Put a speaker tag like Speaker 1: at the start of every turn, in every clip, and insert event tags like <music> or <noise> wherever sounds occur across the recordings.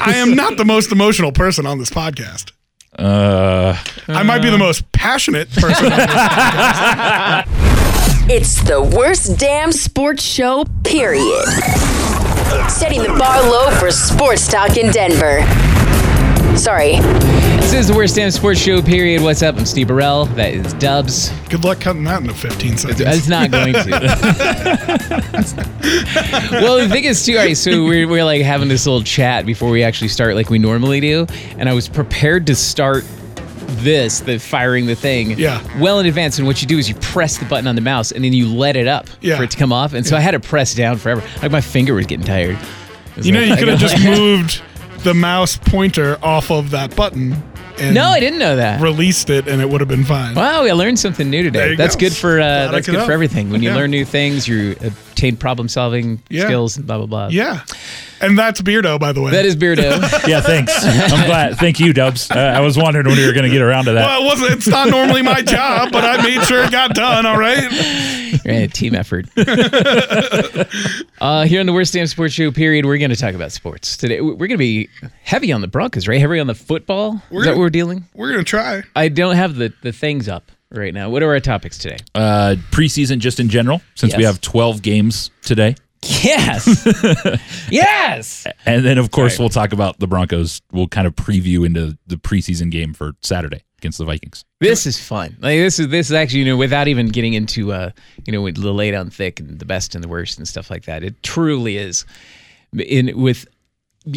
Speaker 1: I am not the most emotional person on this podcast.
Speaker 2: Uh,
Speaker 1: I might be the most passionate person. on this podcast.
Speaker 3: It's the worst damn sports show, period. Setting the bar low for sports talk in Denver. Sorry.
Speaker 4: This is the worst damn sports show, period. What's up? I'm Steve Burrell. That is Dubs.
Speaker 1: Good luck cutting that in into 15 seconds.
Speaker 4: It's not going to. <laughs> well, the thing is, too, all right, so we're, we're like having this little chat before we actually start, like we normally do. And I was prepared to start this, the firing the thing,
Speaker 1: Yeah.
Speaker 4: well in advance. And what you do is you press the button on the mouse and then you let it up
Speaker 1: Yeah.
Speaker 4: for it to come off. And so I had to press down forever. Like my finger was getting tired. Was
Speaker 1: You know, you could have just <laughs> moved the mouse pointer off of that button
Speaker 4: No, I didn't know that.
Speaker 1: released it, and it would have been fine.
Speaker 4: Wow, I learned something new today. That's
Speaker 1: go.
Speaker 4: good for uh, that's good
Speaker 1: help.
Speaker 4: for everything. When you
Speaker 1: Yeah.
Speaker 4: learn new things, you obtain problem solving
Speaker 1: Yeah.
Speaker 4: skills and blah blah blah.
Speaker 1: Yeah, and that's Beardo, by the way.
Speaker 4: That is Beardo. <laughs>
Speaker 2: yeah, thanks. I'm glad. Thank you, Dubs. Uh, I was wondering when we were going to get around to that.
Speaker 1: Well, it wasn't. It's not normally my job, but I made sure it got done. All right.
Speaker 4: Yeah, team effort. uh, here on the Worst Damn Sports Show, period, we're going to talk about sports today. We're going to be heavy on the Broncos, right? Heavy on the football.
Speaker 1: We're
Speaker 4: is that
Speaker 1: gonna-
Speaker 4: what we're dealing?
Speaker 1: We're gonna try.
Speaker 4: I don't have the, the things up right now. What are our topics today?
Speaker 2: Uh, preseason, just in general, since we have 12 games today.
Speaker 4: Yes. <laughs> yes.
Speaker 2: And then, of course,
Speaker 4: Sorry.
Speaker 2: we'll talk about the Broncos. We'll kind of preview into the preseason game for Saturday against the Vikings.
Speaker 4: This is fun. Like this is this is actually you know without even getting into uh you know with the lay down thick and the best and the worst and stuff like that. It truly is in with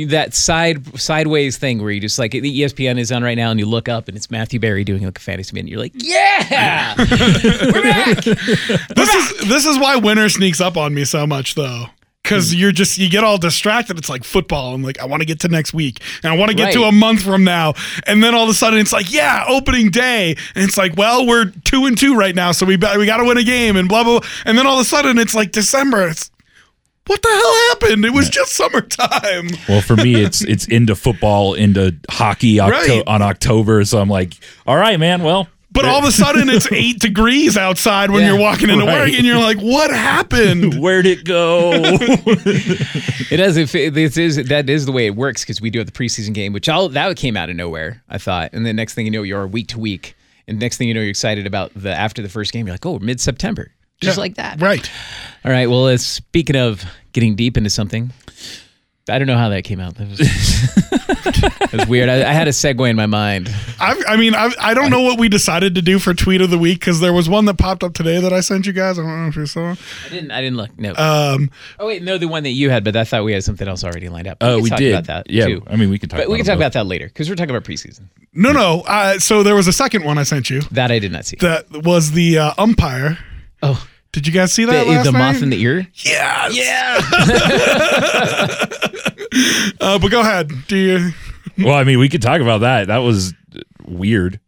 Speaker 4: that side sideways thing where you just like the ESPN is on right now and you look up and it's Matthew Berry doing like a fantasy man. You're like, yeah, <laughs> we're back.
Speaker 1: This is this is why winter sneaks up on me so much, though. Because mm. you're just you get all distracted. It's like football. I'm like, I want to get to next week, and I want to get to a month from now, and then all of a sudden it's like, yeah, opening day, and it's like, well, we're two and two right now, so we we got to win a game, and blah blah. blah. And then all of a sudden it's like December. It's what the hell happened? It was just summertime.
Speaker 2: Well, for me, <laughs> it's it's into football, into hockey Octo-
Speaker 1: Right.
Speaker 2: on October. So I'm like, all right, man. Well,
Speaker 1: But all of a sudden it's <laughs> eight degrees outside when
Speaker 4: Yeah.
Speaker 1: you're walking into
Speaker 2: Right.
Speaker 1: work, and you're like, what happened? <laughs>
Speaker 2: where'd it go?
Speaker 4: It does. If it, this is that is the way it works because we do have the preseason game, which all that came out of nowhere. I thought, and then next thing you know, you're week to week, and next thing you know, you're excited about the after the first game. You're like, oh, mid September, just
Speaker 1: Yeah.
Speaker 4: like that.
Speaker 1: Right.
Speaker 4: All right. Well, uh, speaking of getting deep into something, I don't know how that came out. That was, <laughs> that was weird. I, I had a segue in my mind.
Speaker 1: I've, I mean, I've, I don't know what we decided to do for tweet of the week because there was one that popped up today that I sent you guys. I don't know if you saw.
Speaker 4: I didn't. I didn't look. No.
Speaker 1: Um,
Speaker 4: oh wait, no, the one that you had, but I thought we had something else already lined up.
Speaker 2: Oh,
Speaker 4: can
Speaker 2: we
Speaker 4: talk
Speaker 2: did.
Speaker 4: about that.
Speaker 2: yeah,
Speaker 4: too.
Speaker 2: I mean, we can talk.
Speaker 4: but we
Speaker 2: about
Speaker 4: can talk
Speaker 2: them
Speaker 4: about that later because we're talking about preseason.
Speaker 1: no, no. Uh, so there was a second one I sent you
Speaker 4: That I did not see.
Speaker 1: that was the uh, umpire.
Speaker 4: Oh,
Speaker 1: Did you guys see
Speaker 4: the,
Speaker 1: that? last
Speaker 4: the moth
Speaker 1: night?
Speaker 4: in the ear.
Speaker 1: Yeah.
Speaker 4: Yeah. <laughs>
Speaker 1: Uh, but go ahead. Do you?
Speaker 2: Well, I mean, we could talk about that. That was weird.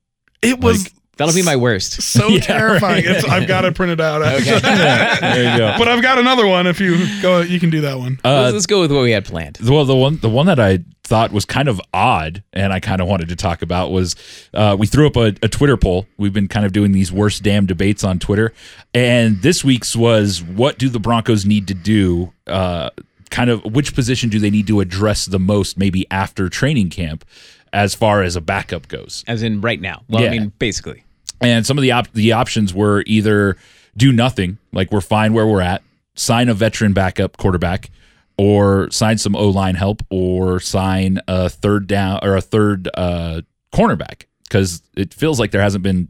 Speaker 1: It was
Speaker 4: That'll be my worst. <laughs>
Speaker 1: so
Speaker 2: Yeah,
Speaker 1: terrifying.
Speaker 2: right.
Speaker 1: It's, I've got to print it printed out. actually. <laughs>
Speaker 2: there you go. <laughs>
Speaker 1: But I've got another one. If you go, you can do that one.
Speaker 2: Uh,
Speaker 4: let's, let's go with what we had planned.
Speaker 2: Well, the one the one that I thought was kind of odd, and I kind of wanted to talk about was uh, we threw up a, a Twitter poll. We've been kind of doing these worst damn debates on Twitter, and this week's was what do the Broncos need to do? Uh, kind of which position do they need to address the most? Maybe after training camp, as far as a backup goes.
Speaker 4: As in right now. Well,
Speaker 2: Yeah.
Speaker 4: I mean, basically.
Speaker 2: And some of the op- the options were either do nothing, like we're fine where we're at, sign a veteran backup quarterback, or sign some O line help, or sign a third down or a third uh, cornerback, because it feels like there hasn't been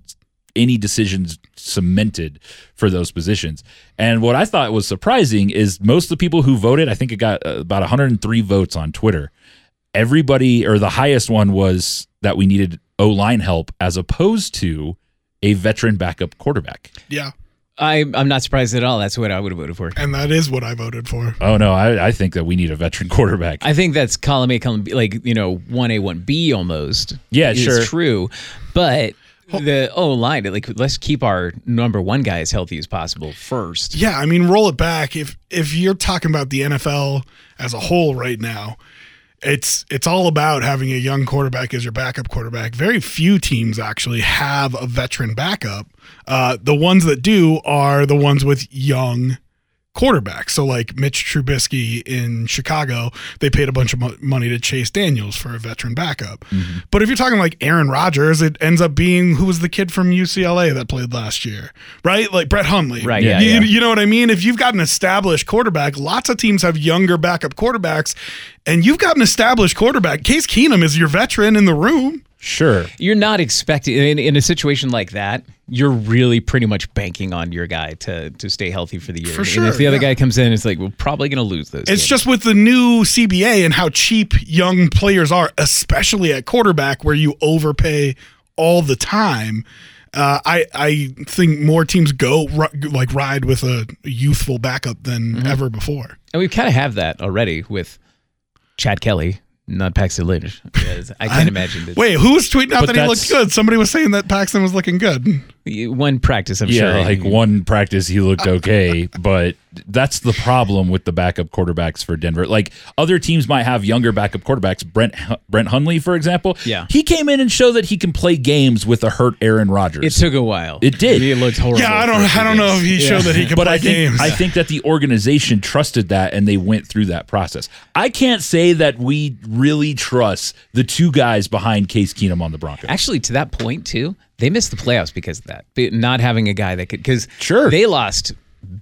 Speaker 2: any decisions cemented for those positions. And what I thought was surprising is most of the people who voted, I think it got uh, about 103 votes on Twitter. Everybody, or the highest one was that we needed O line help as opposed to a veteran backup quarterback.
Speaker 1: Yeah.
Speaker 4: I, I'm not surprised at all. That's what I would have voted for.
Speaker 1: And that is what I voted for.
Speaker 2: Oh no, I, I think that we need a veteran quarterback.
Speaker 4: I think that's column A, column B, like you know, one A, one B almost.
Speaker 2: Yeah,
Speaker 4: is
Speaker 2: sure.
Speaker 4: true, but the O line, like let's keep our number one guy as healthy as possible first.
Speaker 1: Yeah, I mean, roll it back. If if you're talking about the NFL as a whole right now, it's it's all about having a young quarterback as your backup quarterback. Very few teams actually have a veteran backup. Uh, the ones that do are the ones with young quarterbacks. So like Mitch Trubisky in Chicago, they paid a bunch of mo- money to Chase Daniels for a veteran backup. Mm-hmm. But if you're talking like Aaron Rodgers, it ends up being who was the kid from UCLA that played last year, right? Like Brett Hundley.
Speaker 4: Right, yeah,
Speaker 1: You,
Speaker 4: yeah.
Speaker 1: you know what I mean? If you've got an established quarterback, lots of teams have younger backup quarterbacks, and you've got an established quarterback. Case Keenum is your veteran in the room.
Speaker 2: Sure.
Speaker 4: You're not expecting in, in a situation like that. You're really pretty much banking on your guy to to stay healthy for the year.
Speaker 1: For
Speaker 4: and
Speaker 1: sure,
Speaker 4: if the other
Speaker 1: yeah.
Speaker 4: guy comes in, it's like we're probably going to lose those.
Speaker 1: It's
Speaker 4: games.
Speaker 1: just with the new CBA and how cheap young players are, especially at quarterback, where you overpay all the time. Uh, I I think more teams go ri- like ride with a youthful backup than
Speaker 4: Mm-hmm.
Speaker 1: ever before.
Speaker 4: and we kind of have that already with Chad Kelly, not Paxton Lynch. I can't imagine that.
Speaker 1: Wait, who was tweeting out
Speaker 2: But
Speaker 1: that he looked good? Somebody was saying that Paxton was looking good.
Speaker 4: One practice, I'm
Speaker 2: Yeah,
Speaker 4: sure.
Speaker 2: like one practice he looked okay, but that's the problem with the backup quarterbacks for Denver. Like other teams might have younger backup quarterbacks. Brent Brent Hundley, for example.
Speaker 4: Yeah.
Speaker 2: he came in and showed that he can play games with a hurt Aaron Rodgers.
Speaker 4: It took a while.
Speaker 2: It did.
Speaker 4: It looked horrible.
Speaker 1: Yeah, I don't I don't know if he showed that he <laughs> could
Speaker 2: but
Speaker 1: play
Speaker 2: I think
Speaker 1: games.
Speaker 2: I think that the organization trusted that and they went through that process. I can't say that we really trust the two guys behind Case Keenum on the Broncos.
Speaker 4: Actually, to that point too, they missed the playoffs because of that. Not having a guy that could, because
Speaker 2: Sure.
Speaker 4: they lost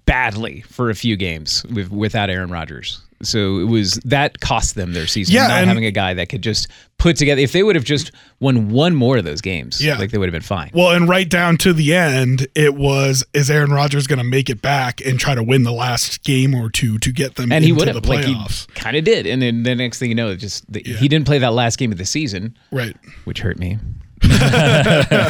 Speaker 4: badly for a few games with, without Aaron Rodgers. So it was that cost them their season.
Speaker 1: Yeah,
Speaker 4: not having a guy that could just put together. If they would have just won one more of those games,
Speaker 1: Yeah.
Speaker 4: like they would have been fine.
Speaker 1: Well, and right down to the end, it was is Aaron Rodgers going to make it back and try to win the last game or two to get them
Speaker 4: and
Speaker 1: into
Speaker 4: he would
Speaker 1: the
Speaker 4: have, like he kind of did. And then the next thing you know, it just the, he didn't play that last game of the season,
Speaker 1: right.
Speaker 4: which hurt me. <laughs>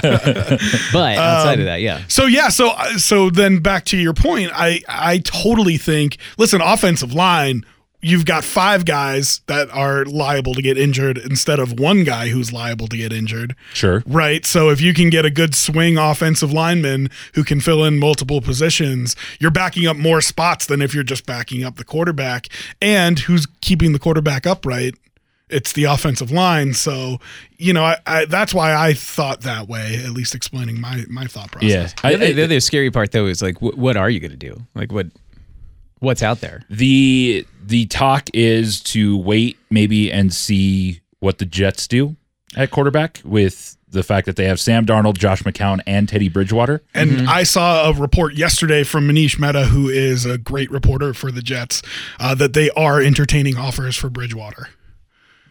Speaker 4: but outside
Speaker 1: Um,
Speaker 4: of that, yeah.
Speaker 1: So yeah, so so then back to your point, I I totally think listen, offensive line, you've got five guys that are liable to get injured instead of one guy who's liable to get injured.
Speaker 2: Sure.
Speaker 1: Right. So if you can get a good swing offensive lineman who can fill in multiple positions, you're backing up more spots than if you're just backing up the quarterback. And who's keeping the quarterback upright? It's the offensive line. So, you know, I, I, that's why I thought that way, at least explaining my, my thought process.
Speaker 2: Yeah.
Speaker 4: The
Speaker 2: I-
Speaker 4: other,
Speaker 2: I-
Speaker 4: the other scary part though is like, wh- what are you going to do? Like, what, what's out there?
Speaker 2: The the talk is to wait maybe and see what the Jets do at quarterback with the fact that they have Sam Darnold, Josh McCown, and Teddy Bridgewater.
Speaker 1: And I saw a report yesterday from Manish Mehta, who is a great reporter for the Jets, uh, that they are entertaining offers for Bridgewater.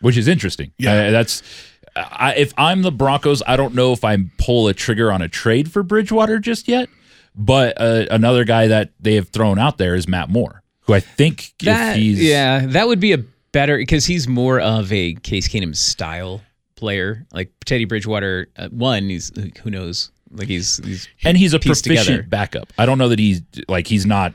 Speaker 2: Which is interesting.
Speaker 1: Yeah.
Speaker 2: Uh, that's I, if I'm the Broncos, I don't know if I pull a trigger on a trade for Bridgewater just yet. But uh, another guy that they have thrown out there is Matt Moore, who I think
Speaker 4: That,
Speaker 2: if he's
Speaker 4: yeah, that would be a better because he's more of a Case Keenum style player. Like Teddy Bridgewater, uh, one, he's who knows, like he's he's
Speaker 2: and he's a
Speaker 4: pieced
Speaker 2: proficient
Speaker 4: together.
Speaker 2: backup. I don't know that he's like he's not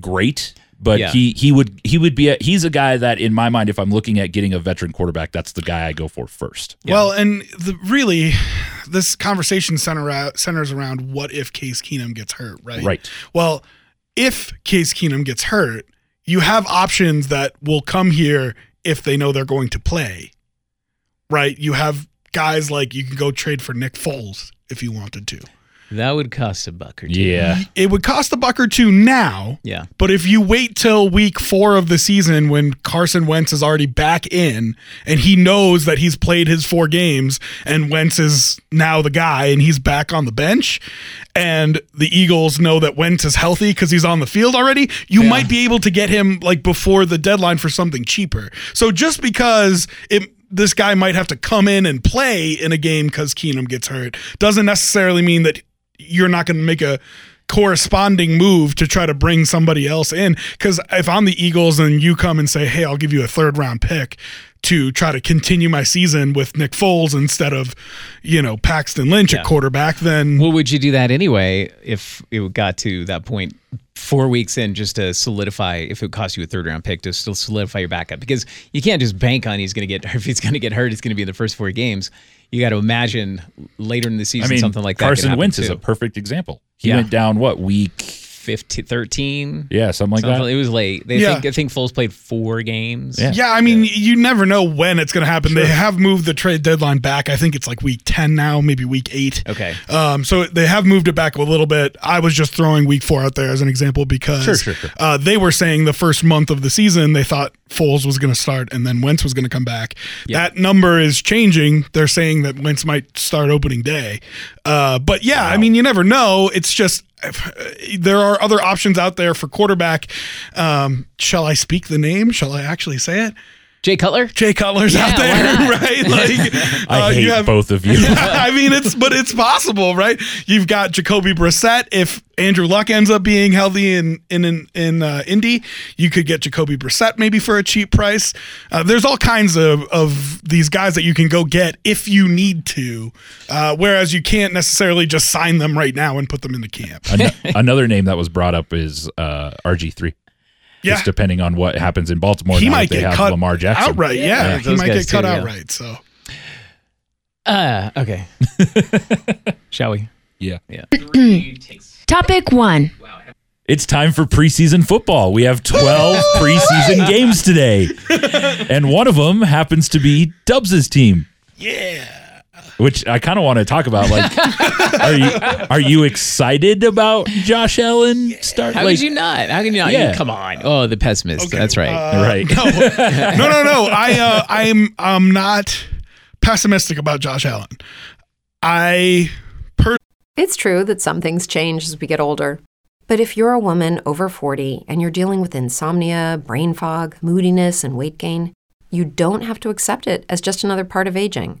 Speaker 2: great, but
Speaker 4: Yeah.
Speaker 2: he he would he would be a, he's a guy that in my mind, if I'm looking at getting a veteran quarterback, that's the guy I go for first.
Speaker 1: Well, and the, really, this conversation center uh, centers around what if Case Keenum gets hurt, right?
Speaker 2: Right.
Speaker 1: Well, if Case Keenum gets hurt, you have options that will come here if they know they're going to play, right? You have guys like you can go trade for Nick Foles if you wanted to.
Speaker 4: That would cost a buck or two.
Speaker 2: Yeah.
Speaker 1: It would cost a buck or two now,
Speaker 4: yeah.
Speaker 1: but if you wait till week four of the season when Carson Wentz is already back in and he knows that he's played his four games and Wentz is now the guy and he's back on the bench and the Eagles know that Wentz is healthy because he's on the field already, you
Speaker 4: Yeah.
Speaker 1: might be able to get him like before the deadline for something cheaper. So just because it this guy might have to come in and play in a game because Keenum gets hurt doesn't necessarily mean that you're not going to make a corresponding move to try to bring somebody else in. Because if I'm the Eagles and you come and say, "Hey, I'll give you a third round pick," to try to continue my season with Nick Foles instead of, you know, Paxton Lynch
Speaker 4: Yeah.
Speaker 1: at quarterback, then
Speaker 4: Well, would you do that anyway if it got to that point four weeks in just to solidify if it cost you a third round pick to still solidify your backup? Because you can't just bank on he's going to get <laughs> if he's going to get hurt, it's going to be in the first four games. You got to imagine later in the
Speaker 2: I
Speaker 4: season
Speaker 2: mean,
Speaker 4: something like that.
Speaker 2: Carson Wentz is a perfect example. He
Speaker 4: Yeah.
Speaker 2: went down what week?
Speaker 4: 15, 13.
Speaker 2: Yeah, something like
Speaker 4: Something-
Speaker 2: that.
Speaker 4: It was late. They
Speaker 1: Yeah.
Speaker 4: think I think Foles played four games.
Speaker 2: Yeah.
Speaker 1: Yeah, I mean, you never know when it's going to happen. They have moved the trade deadline back. I think it's like week 10 now, maybe week 8.
Speaker 4: Okay.
Speaker 1: Um, so they have moved it back a little bit. I was just throwing week 4 out there as an example because
Speaker 2: Sure, sure, sure.
Speaker 1: Uh, they were saying the first month of the season they thought Foles was going to start and then Wentz was going to come back. That number is changing. They're saying that Wentz might start opening day. Uh, but yeah, I mean, you never know. It's just <laughs> there are other options out there for quarterback. Um, shall I speak the name? Shall I actually say it?
Speaker 4: Jay Cutler.
Speaker 1: Jay Cutler's out
Speaker 4: Yeah, why
Speaker 1: there, <laughs> right? Like, <laughs>
Speaker 2: I
Speaker 1: uh,
Speaker 2: hate
Speaker 1: you have,
Speaker 2: both of you. <laughs>
Speaker 1: I mean, it's but it's possible, right? You've got Jacoby Brissett. If Andrew Luck ends up being healthy in in in, in uh, Indy, you could get Jacoby Brissett maybe for a cheap price. Uh, there's all kinds of of these guys that you can go get if you need to, uh, whereas you can't necessarily just sign them right now and put them in the camp.
Speaker 2: Ano- Another name that was brought up is uh, RG3.
Speaker 1: Yeah.
Speaker 2: Just depending on what happens in Baltimore,
Speaker 1: He
Speaker 2: now
Speaker 1: might
Speaker 2: that they
Speaker 1: get
Speaker 2: have
Speaker 1: cut
Speaker 2: Lamar Jackson.
Speaker 1: outright. Yeah,
Speaker 4: Yeah,
Speaker 1: he might get cut
Speaker 4: too, yeah.
Speaker 1: outright. So.
Speaker 4: Uh, okay. <laughs> Shall we?
Speaker 2: Yeah.
Speaker 4: Yeah. <clears throat>
Speaker 3: Topic one.
Speaker 2: It's time for preseason football. We have 12 <laughs> preseason games today. And one of them happens to be Dubs' team.
Speaker 1: Yeah.
Speaker 2: Which I kind of want to talk about. Like, <laughs> are you are you excited about Josh Allen start?
Speaker 4: How
Speaker 2: like,
Speaker 4: could you not? How can you not?
Speaker 2: Yeah.
Speaker 4: Come on. Oh, the pessimist.
Speaker 1: Okay,
Speaker 4: That's right.
Speaker 1: uh,
Speaker 2: right? <laughs>
Speaker 1: no, no, no. I uh, I'm I'm not pessimistic about Josh Allen. I per-
Speaker 5: It's true that some things change as we get older. But if you're a woman over 40 and you're dealing with insomnia, brain fog, moodiness, and weight gain, you don't have to accept it as just another part of aging.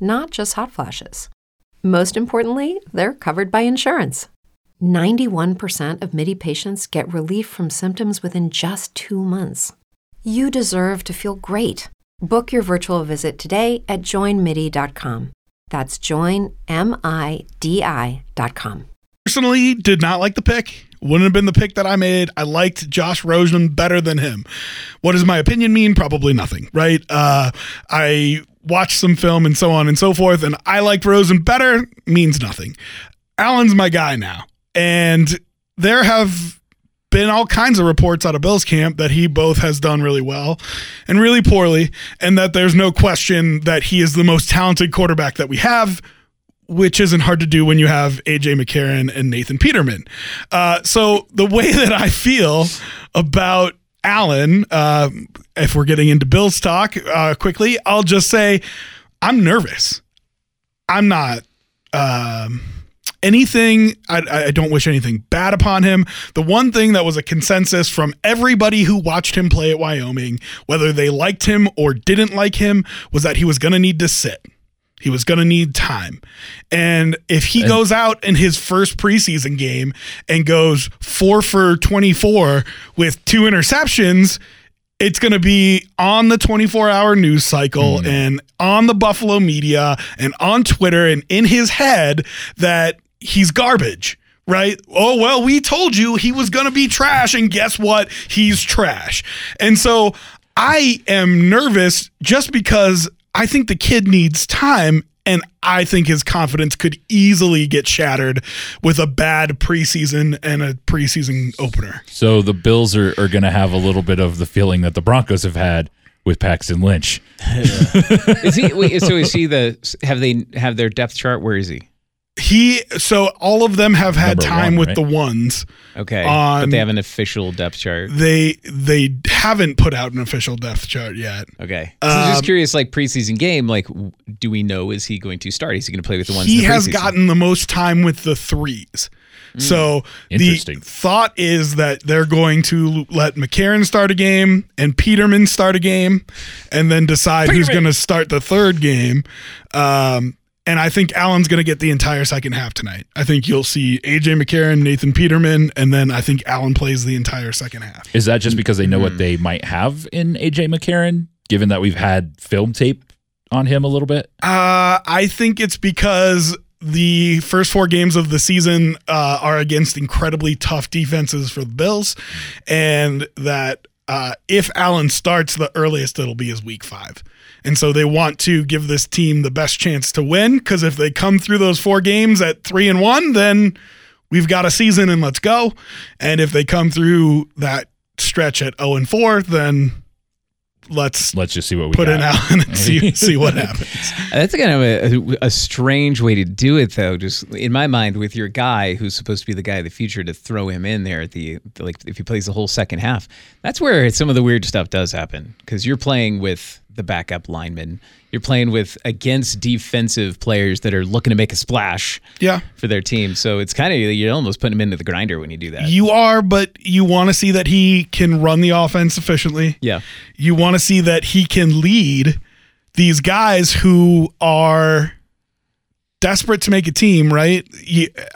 Speaker 5: not just hot flashes. Most importantly, they're covered by insurance. 91% of MIDI patients get relief from symptoms within just two months. You deserve to feel great. Book your virtual visit today at joinmidi.com. That's joinmidi.com.
Speaker 1: personally did not like the pick. Wouldn't have been the pick that I made. I liked Josh Rosen better than him. What does my opinion mean? Probably nothing, right? Uh, I watched some film and so on and so forth, and I liked Rosen better means nothing. Allen's my guy now. And there have been all kinds of reports out of Bill's camp that he both has done really well and really poorly, and that there's no question that he is the most talented quarterback that we have which isn't hard to do when you have AJ McCarron and Nathan Peterman. Uh, so the way <laughs> that I feel about Allen, uh, if we're getting into Bill's talk uh, quickly, I'll just say I'm nervous. I'm not. Um, anything I, I don't wish anything bad upon him the one thing that was a consensus from everybody who watched him play at wyoming whether they liked him or didn't like him was that he was going to need to sit he was going to need time. And if he goes out in his first preseason game and goes four for 24 with two interceptions, it's going to be on the 24 hour news cycle mm. and on the Buffalo media and on Twitter and in his head that he's garbage. Right? Oh, well, we told you he was going to be trash. And guess what? He's trash. And so I am nervous just because I think the kid needs time. And I think his confidence could easily get shattered with a bad preseason and a preseason opener.
Speaker 2: So the Bills are, are going to have a little bit of the feeling that the Broncos have had with Paxton Lynch. <laughs>
Speaker 4: Is he? Wait, so is he the? Have they have their depth chart? Where is he?
Speaker 1: He so all of them have had
Speaker 2: Number
Speaker 1: time
Speaker 2: one,
Speaker 1: with
Speaker 2: right?
Speaker 1: the ones.
Speaker 4: Okay,
Speaker 1: On-
Speaker 4: but they have an official depth chart.
Speaker 1: They they haven't put out an official depth chart yet.
Speaker 4: Okay, so I'm
Speaker 1: Um,
Speaker 4: just curious, like preseason game, like do we know is he going to start? Is he going to play with the ones?
Speaker 1: he
Speaker 4: the
Speaker 1: has gotten the most time with the threes. So the thought is that they're going to let McCarron start a game and Peterman start a game, and then decide who's going to start the third game. Um, and I think Allen's going to get the entire second half tonight. I think you'll see AJ McCarron, Nathan Peterman, and then I think Allen plays the entire second half.
Speaker 2: Is that just because they know
Speaker 1: Hmm.
Speaker 2: what they might have in AJ McCarron, given that we've had film tape on him a little bit?
Speaker 1: Uh, I think it's because the first four games of the season uh, are against incredibly tough defenses for the Bills, and that uh, if Allen starts, the earliest it'll be is week five. And so they want to give this team the best chance to win because if they come through those four games at three and one, then we've got a season and let's go. And if they come through that stretch at 0 and 4, then let's
Speaker 2: Let's just see what we
Speaker 1: put
Speaker 2: got.
Speaker 1: in Allen and see <laughs> see what happens.
Speaker 4: That's kind of a, a, a strange way to do it, though. Just in my mind, with your guy who's supposed to be the guy of the future, to throw him in there at the like if he plays the whole second half, that's where some of the weird stuff does happen because you're playing with the backup lineman, you're playing with against defensive players that are looking to make a splash
Speaker 1: Yeah.
Speaker 4: for their team. So it's kind of you're almost putting him into the grinder when you do that.
Speaker 1: You are, but you want to see that he can run the offense efficiently.
Speaker 4: yeah.
Speaker 1: You want to see that he can lead these guys who are desperate to make a team, right?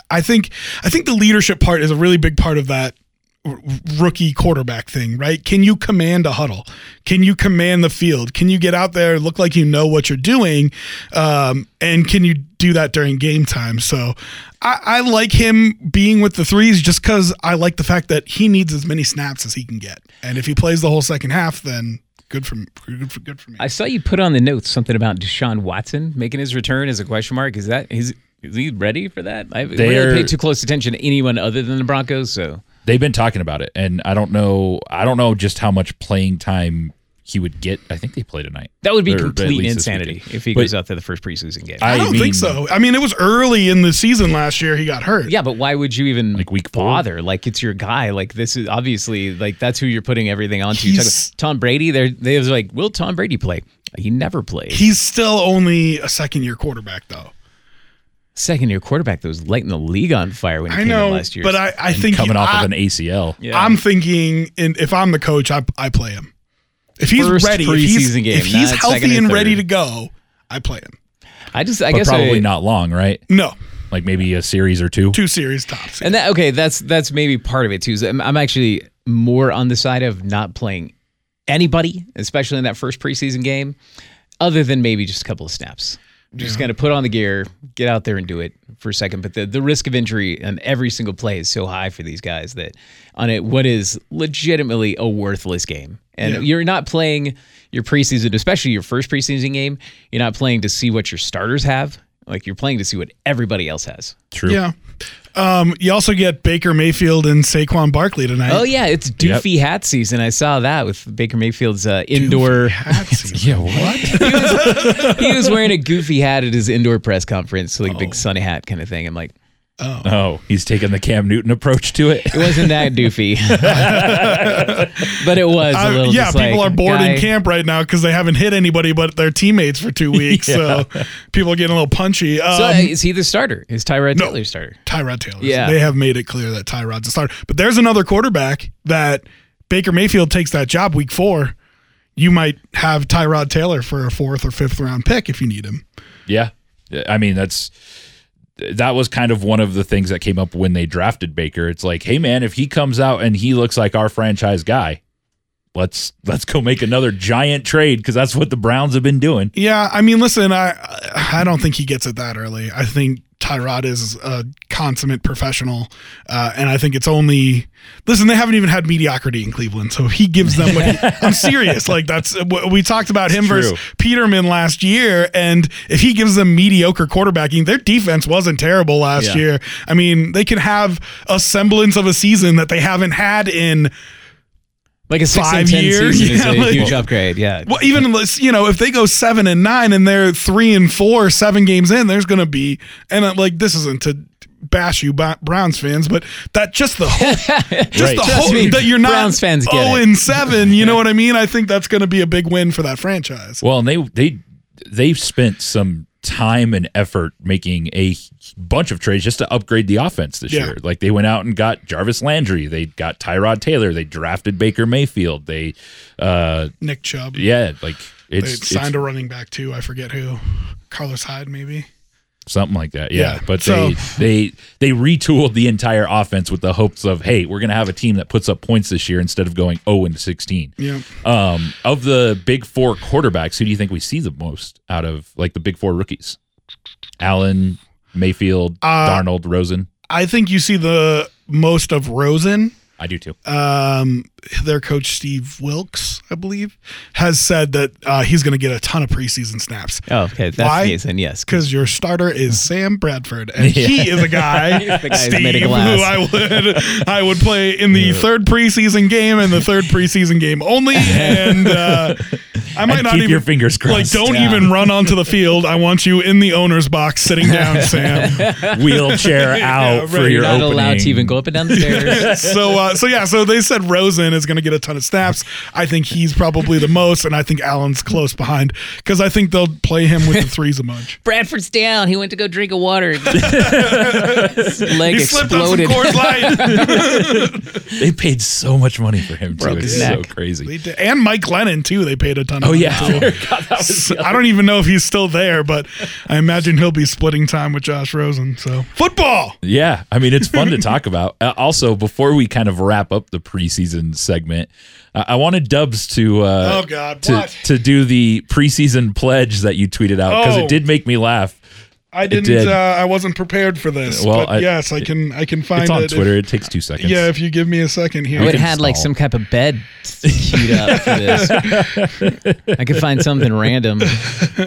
Speaker 1: I think I think the leadership part is a really big part of that rookie quarterback thing, right? Can you command a huddle? Can you command the field? Can you get out there, look like you know what you're doing, um, and can you do that during game time? So I, I like him being with the threes just because I like the fact that he needs as many snaps as he can get, and if he plays the whole second half, then good for good for, good for me.
Speaker 4: I saw you put on the notes something about Deshaun Watson making his return as a question mark. Is that is is he ready for that? I haven't
Speaker 2: They
Speaker 4: really paid too close attention to anyone other than the Broncos. So
Speaker 2: They've been talking about it, and I don't know. I don't know just how much playing time he would get. I think they play tonight.
Speaker 4: that would be
Speaker 2: Or
Speaker 4: complete insanity if he
Speaker 2: But
Speaker 4: goes out to the first preseason game.
Speaker 1: I don't
Speaker 2: mean,
Speaker 1: think so. I mean, it was early in the season last year. He got hurt.
Speaker 4: yeah, but why would you even
Speaker 2: Like week four?
Speaker 4: bother? Like it's your guy. Like this is obviously like that's who you're putting everything onto. You talk
Speaker 1: He's-
Speaker 4: about Tom Brady. They're they was like, will Tom Brady play? He never played.
Speaker 1: He's still only a second year quarterback, though.
Speaker 4: Second year quarterback that was lighting the league on fire when he
Speaker 1: I
Speaker 4: came
Speaker 1: know,
Speaker 4: in last year.
Speaker 1: but I, I think
Speaker 2: coming off
Speaker 1: I,
Speaker 2: of an ACL.
Speaker 4: Yeah.
Speaker 1: I'm thinking, in, if I'm the coach, I, I play him. If he's
Speaker 4: First
Speaker 1: ready, if he's,
Speaker 4: preseason game,
Speaker 1: if he's healthy
Speaker 4: and
Speaker 1: and ready to go, I play him.
Speaker 4: I just I
Speaker 2: But
Speaker 4: guess
Speaker 2: probably
Speaker 4: I,
Speaker 2: not long, right?
Speaker 1: No,
Speaker 2: Like maybe a series or two.
Speaker 1: two series tops.
Speaker 4: And that okay, that's that's maybe part of it too. is I'm, I'm actually more on the side of not playing anybody, especially in that first preseason game, other than maybe just a couple of snaps. Just kind of put on the gear, get out there and do it for a second. But the, the risk of injury on every single play is so high for these guys that on it what is legitimately a worthless game. And
Speaker 1: Yeah.
Speaker 4: you're not playing your preseason, especially your first preseason game, you're not playing to see what your starters have. Like you're playing to see what everybody else has.
Speaker 2: True.
Speaker 1: yeah. Um, you also get Baker Mayfield and Saquon Barkley tonight.
Speaker 4: Oh yeah, it's doofy hat season. I saw that with Baker Mayfield's uh, indoor.
Speaker 1: Hat <laughs> season. <laughs>
Speaker 2: Yeah. What? <laughs>
Speaker 4: he was wearing a goofy hat at his indoor press conference, like
Speaker 1: Oh.
Speaker 4: big sunny hat kind of thing. I'm like,
Speaker 2: oh, he's taking the Cam Newton approach to it.
Speaker 4: it wasn't that <laughs> doofy, but it was a
Speaker 1: Uh,
Speaker 4: little.
Speaker 1: yeah, people
Speaker 4: like,
Speaker 1: are bored
Speaker 4: guy-
Speaker 1: in camp right now because they haven't hit anybody but their teammates for two <laughs> weeks. So people are getting a little punchy. Um,
Speaker 4: So uh, is he the starter? Is Tyrod
Speaker 1: no.
Speaker 4: Taylor starter?
Speaker 1: Tyrod Taylor.
Speaker 4: Yeah.
Speaker 1: They have made it clear that Tyrod's a starter. But there's another quarterback that Baker Mayfield takes that job week four. You might have Tyrod Taylor for a fourth or fifth round pick if you need him.
Speaker 2: Yeah. I mean, that's that was kind of one of the things that came up when they drafted Baker. It's like, hey man, if he comes out and he looks like our franchise guy, let's let's go make another giant trade because that's what the Browns have been doing.
Speaker 1: Yeah, I mean, listen, I I don't think he gets it that early. I think Tyrod is a consummate professional, uh, and I think it's only listen. They haven't even had mediocrity in Cleveland, so he gives them. What he, <laughs> I'm serious. Like that's we talked about him
Speaker 2: true.
Speaker 1: versus Peterman last year, and if he gives them mediocre quarterbacking, their defense wasn't terrible last
Speaker 4: Yeah.
Speaker 1: year. I mean, they can have a semblance of a season that they haven't had in.
Speaker 4: Like a six
Speaker 1: five
Speaker 4: and ten
Speaker 1: years.
Speaker 4: season is <laughs>
Speaker 1: Yeah,
Speaker 4: a
Speaker 1: like-
Speaker 4: huge upgrade. Yeah.
Speaker 1: Well, even you know, if they go seven and nine and they're three and four, seven games in, there's going to be, and uh, like this isn't to bash you Browns fans, but that just the hope, <laughs> just
Speaker 2: Right.
Speaker 1: the
Speaker 4: Trust
Speaker 1: hope
Speaker 4: me,
Speaker 1: that you're not
Speaker 4: Browns fans get
Speaker 1: oh and seven. You know what I mean? I think that's going to be a big win for that franchise.
Speaker 2: Well, and they they they've spent some time and effort making a bunch of trades just to upgrade the offense this
Speaker 1: Yeah.
Speaker 2: year. Like they went out and got Jarvis Landry, they got Tyrod Taylor, they drafted Baker Mayfield, they uh
Speaker 1: Nick Chubb,
Speaker 2: yeah, like
Speaker 1: they
Speaker 2: it's, it's
Speaker 1: signed a running back too. I forget who, Carlos Hyde maybe.
Speaker 2: Something like that. Yeah,
Speaker 1: Yeah,
Speaker 2: but
Speaker 1: so-
Speaker 2: they they they retooled the entire offense with the hopes of, hey, we're going to have a team that puts up points this year instead of going 0 and 16.
Speaker 1: Yeah.
Speaker 2: Um, of the big four quarterbacks, who do you think we see the most out of like the big four rookies? Allen, Mayfield,
Speaker 1: Uh,
Speaker 2: Darnold, Rosen.
Speaker 1: I think you see the most of Rosen.
Speaker 2: I do too.
Speaker 1: Um, their coach Steve Wilks, I believe, has said that uh, he's going to get a ton of preseason snaps.
Speaker 4: Oh, okay. That's
Speaker 1: Why?
Speaker 4: the case. And yes.
Speaker 1: because your starter is <laughs> Sam Bradford, and he is a guy, <laughs>
Speaker 4: the guy who's
Speaker 1: Steve,
Speaker 4: made of
Speaker 1: who. I would I would play in the third preseason game and the third preseason game only, and uh, <laughs> I might
Speaker 2: And
Speaker 1: not
Speaker 2: keep
Speaker 1: even
Speaker 2: your fingers crossed.
Speaker 1: like don't
Speaker 4: Yeah.
Speaker 1: even run onto the field. I want you in the owner's box, sitting down, Sam.
Speaker 2: Wheelchair out for
Speaker 1: right.
Speaker 2: your
Speaker 4: You're not
Speaker 2: opening.
Speaker 4: allowed to even go up and down the stairs.
Speaker 1: so uh, so yeah, so they said Rosen is going to get a ton of snaps. I think he's probably the most, and I think Allen's close behind because I think they'll play him with the threes a bunch.
Speaker 4: Bradford's down. He went to go drink a water. <laughs> His leg
Speaker 1: He slipped on some
Speaker 4: exploded. <laughs>
Speaker 2: They paid so much money for him too.
Speaker 4: Broke
Speaker 2: It's so
Speaker 4: neck.
Speaker 2: crazy.
Speaker 1: They did. And Mike Glennon too. They paid a ton. Of
Speaker 2: Oh
Speaker 1: money,
Speaker 2: yeah,
Speaker 1: too. <laughs>
Speaker 2: God, that was the
Speaker 1: I don't even know if he's still there, but I imagine he'll be splitting time with Josh Rosen. So football.
Speaker 2: Yeah, I mean it's fun to talk about. Uh, also, before we kind of wrap up the preseason segment, uh, I wanted Dubs to uh,
Speaker 1: Oh, God,
Speaker 2: to
Speaker 1: what?
Speaker 2: to do the preseason pledge that you tweeted out because
Speaker 1: Oh.
Speaker 2: it did make me laugh.
Speaker 1: I
Speaker 2: did.
Speaker 1: didn't. Uh, I wasn't prepared for this.
Speaker 2: Well,
Speaker 1: but
Speaker 2: I-
Speaker 1: yes, I can. I can find
Speaker 2: It's on
Speaker 1: it. if-
Speaker 2: Twitter. it takes two seconds.
Speaker 1: yeah, if you give me a second here.
Speaker 4: I would have had like some type of bed queued up for this. <laughs> I could find something random.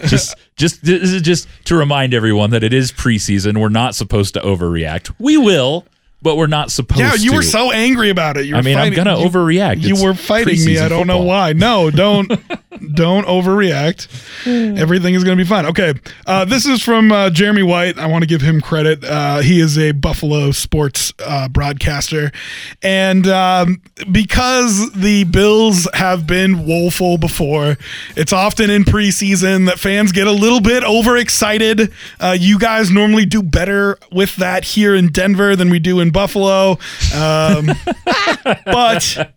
Speaker 2: just just this is just to remind everyone that it is preseason. We're not supposed to overreact. We will, but we're not supposed to.
Speaker 1: yeah, you
Speaker 2: to.
Speaker 1: were so angry about it. You were
Speaker 2: I mean, I'm gonna
Speaker 1: you-
Speaker 2: overreact.
Speaker 1: You
Speaker 2: It's
Speaker 1: were fighting me. I don't know why. No, <laughs> don't don't overreact. Everything is going to be fine. Okay, uh, this is from uh, Jeremy White. I want to give him credit. Uh, he is a Buffalo sports uh, broadcaster, and um, because the Bills have been woeful before, it's often in preseason that fans get a little bit overexcited. Uh, you guys normally do better with that here in Denver than we do in Buffalo. Um, <laughs> but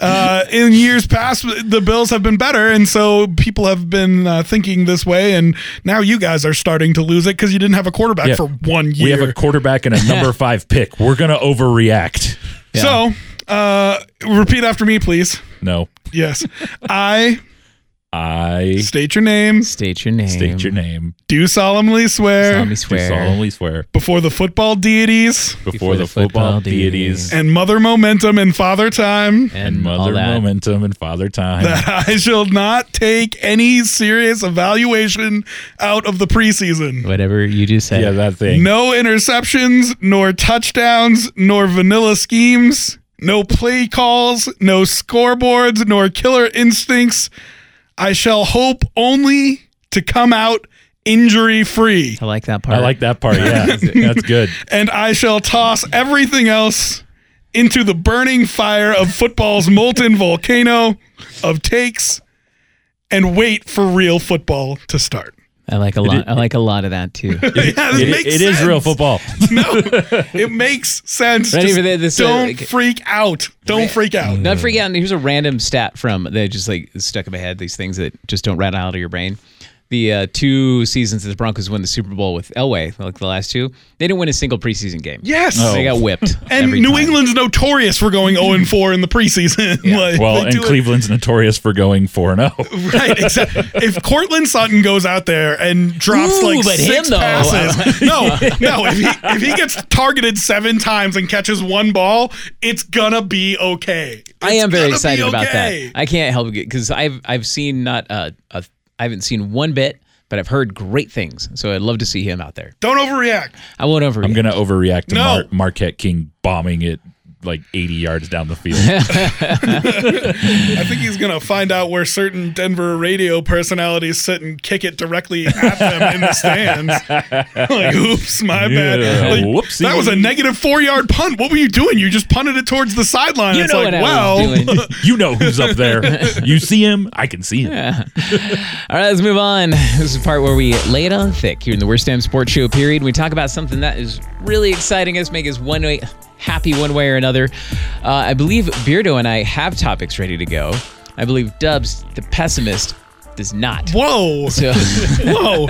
Speaker 1: uh, in years past, the Bills have been better, and so people have been uh, thinking this way. And now you guys are starting to lose it because you didn't have a quarterback
Speaker 2: Yeah.
Speaker 1: for one year.
Speaker 2: We have a quarterback and a number <laughs> five pick. We're gonna overreact.
Speaker 1: So, uh, repeat after me, please.
Speaker 2: No,
Speaker 1: Yes, I
Speaker 2: I
Speaker 1: state your name.
Speaker 4: State your name.
Speaker 2: state your name.
Speaker 1: Do solemnly swear
Speaker 4: Solemnly
Speaker 2: Do
Speaker 4: swear.
Speaker 2: solemnly swear
Speaker 1: before the football deities
Speaker 2: before, the, football, deities,
Speaker 1: and Mother Momentum and Father Time.
Speaker 2: and
Speaker 4: all
Speaker 2: mother
Speaker 4: that.
Speaker 2: momentum and father time.
Speaker 1: That I shall not take any serious evaluation out of the preseason.
Speaker 4: Whatever you do say.
Speaker 2: yeah, that thing.
Speaker 1: No interceptions, nor touchdowns, nor vanilla schemes, no play calls, no scoreboards, nor killer instincts. I shall hope only to come out injury free,
Speaker 4: I like that part.
Speaker 2: I like that part. Yeah, <laughs> that's good.
Speaker 1: and I shall toss everything else into the burning fire of football's molten volcano of takes and wait for real football to start.
Speaker 4: I like a lot. I like a lot of that too. <laughs>
Speaker 1: Yeah, this
Speaker 2: It-
Speaker 1: makes
Speaker 2: it is real
Speaker 1: sense.
Speaker 2: football. <laughs>
Speaker 1: No, it makes sense.
Speaker 4: But
Speaker 1: Just
Speaker 4: this, uh,
Speaker 1: don't
Speaker 4: like-
Speaker 1: freak out. Don't freak out.
Speaker 4: Not freak out. And here's a random stat from that just like stuck in my head. These things that just don't rattle out of your brain. The uh, two seasons that the Broncos won the Super Bowl with Elway, like the last two, they didn't win a single preseason game.
Speaker 1: Yes.
Speaker 4: They got whipped. <laughs>
Speaker 1: And New
Speaker 4: time.
Speaker 1: England's notorious for going 0 and 4 in the preseason. <laughs> Like,
Speaker 2: Well, and
Speaker 1: do it-
Speaker 2: Cleveland's notorious for going four and oh. zero. <laughs>
Speaker 1: Right, exactly. if Courtland Sutton goes out there and drops
Speaker 4: Ooh,
Speaker 1: like
Speaker 4: but
Speaker 1: six
Speaker 4: him, though.
Speaker 1: passes, no, no. If he if he gets targeted seven times and catches one ball, it's gonna be okay.
Speaker 4: I am very
Speaker 1: gonna be
Speaker 4: excited about that. I can't help it because I've I've seen not uh, a, I haven't seen one bit, but I've heard great things. So I'd love to see him out there.
Speaker 1: Don't overreact.
Speaker 4: I won't overreact.
Speaker 2: I'm gonna overreact to
Speaker 1: No.
Speaker 2: Mar- Marquette King bombing it like 80 yards down the field. <laughs>
Speaker 1: I think he's gonna find out where certain Denver radio personalities sit and kick it directly at them in the stands. <laughs> like, oops, my bad.
Speaker 2: Yeah,
Speaker 1: Like,
Speaker 2: whoopsie.
Speaker 1: that was a negative four yard punt. What were you doing? You just punted it towards the sideline.
Speaker 4: You
Speaker 1: it's
Speaker 4: know
Speaker 1: like,
Speaker 4: what I
Speaker 1: well,
Speaker 4: was doing. <laughs>
Speaker 2: you know who's up there. You see him, I can see him.
Speaker 4: All right, let's move on. This is the part where we lay it on thick here in the Worst Damn Sports Show period. We talk about something that is really exciting us, make us one way happy one way or another. Uh, I believe Beardo and I have topics ready to go. I believe Dubs, the pessimist, does not.
Speaker 1: whoa,
Speaker 4: So, <laughs>
Speaker 1: whoa.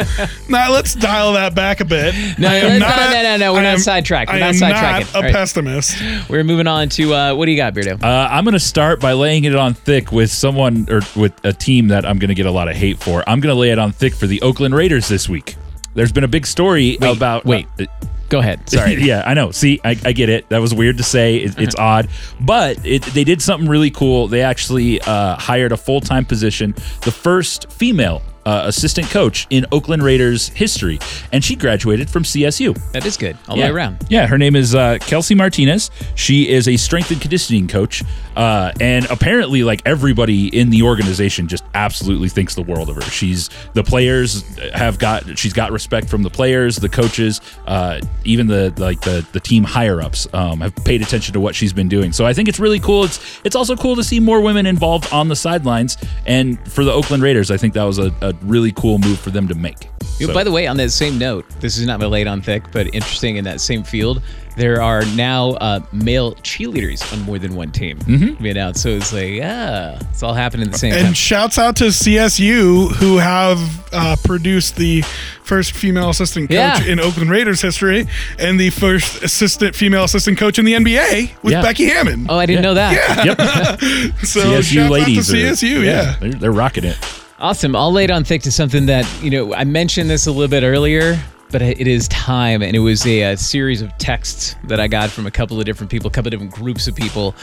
Speaker 1: now let's dial that back a bit.
Speaker 4: No, no,
Speaker 1: am
Speaker 4: no,
Speaker 1: not
Speaker 4: no,
Speaker 1: a-
Speaker 4: no, no, we're
Speaker 1: I
Speaker 4: not
Speaker 1: am-
Speaker 4: sidetracked. We're
Speaker 1: I
Speaker 4: not
Speaker 1: am
Speaker 4: sidetracking.
Speaker 1: not a
Speaker 4: All right.
Speaker 1: pessimist.
Speaker 4: we're moving on to uh, what do you got, Beardo?
Speaker 2: Uh, I'm going to start by laying it on thick with someone or with a team that I'm going to get a lot of hate for. I'm going to lay it on thick for the Oakland Raiders this week. There's been a big story
Speaker 4: Wait,
Speaker 2: about.
Speaker 4: wait.
Speaker 2: uh,
Speaker 4: Go ahead. <laughs> Sorry.
Speaker 2: yeah, I know. See, I, I get it. That was weird to say. It, it's <laughs> odd, but it, they did something really cool. They actually uh, hired a full time position, the first female uh, assistant coach in Oakland Raiders history, and she graduated from CSU.
Speaker 4: That is good all
Speaker 2: yeah.
Speaker 4: the way around.
Speaker 2: Yeah, her name is uh, Kelsey Martinez. She is a strength and conditioning coach, uh, and apparently, like everybody in the organization, just absolutely thinks the world of her. She's the players have got she's got respect from the players, the coaches, uh, even the like the the team higher ups um, have paid attention to what she's been doing. So I think it's really cool. It's it's also cool to see more women involved on the sidelines, and for the Oakland Raiders, I think that was a, a really cool move for them to make. So-
Speaker 4: By the way, on that same note, this is not laid on thick, but interesting in that same field, there are now uh, male cheerleaders on more than one team. Mm-hmm. You know, so it's like, yeah, it's all happening at the same time.
Speaker 1: And shouts out to CSU who have uh, produced the first female assistant coach
Speaker 4: Yeah.
Speaker 1: in Oakland Raiders history and the first assistant female assistant coach in the NBA with
Speaker 2: Yeah.
Speaker 1: Becky Hammon.
Speaker 4: Oh, I didn't know that. Yeah.
Speaker 2: Yep, <laughs>
Speaker 1: so
Speaker 2: CSU
Speaker 1: shouts
Speaker 2: ladies.
Speaker 1: out to
Speaker 2: are-
Speaker 1: CSU, yeah.
Speaker 2: they're, they're rocking it.
Speaker 4: Awesome. I'll lay it on thick to something that, you know, I mentioned this a little bit earlier, but it is time. And it was a, uh series of texts that I got from a couple of different people, a couple of different groups of people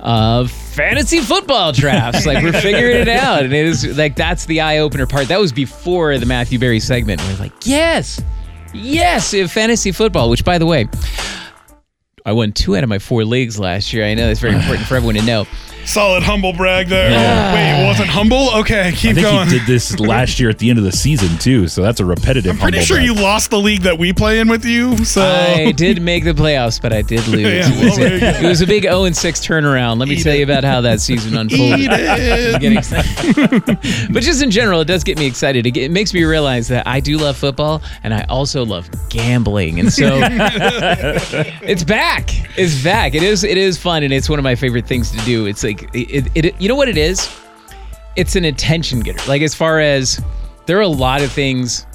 Speaker 4: of fantasy football drafts. like, we're figuring it out. And it is like, that's the eye opener part. That was before the Matthew Berry segment. We're like, yes, yes, fantasy football, which, by the way, I won two out of my four leagues last year. I know that's very important for everyone to know.
Speaker 1: Solid humble brag there. Oh, wait, it wasn't humble? Okay, keep
Speaker 2: I
Speaker 1: keep
Speaker 2: think
Speaker 1: going.
Speaker 2: he did this <laughs> last year at the end of the season too, so that's a repetitive.
Speaker 1: I'm pretty
Speaker 2: humble
Speaker 1: sure
Speaker 2: brag.
Speaker 1: you lost the league that we play in with you. So
Speaker 4: I did make the playoffs, but I did lose. <laughs>
Speaker 1: Yeah,
Speaker 4: it, was
Speaker 1: well, there
Speaker 4: a, it was a big 0 and 6 turnaround. Let me tell you about how that season <laughs> unfolded.
Speaker 1: Eat it.
Speaker 4: I'm getting excited. but just in general, it does get me excited. It, it makes me realize that I do love football and I also love gambling. And so it's back. It's back. It is it is fun and it's one of my favorite things to do. It's like it, it, it you know what it is? It's an attention getter. Like as far as there are a lot of things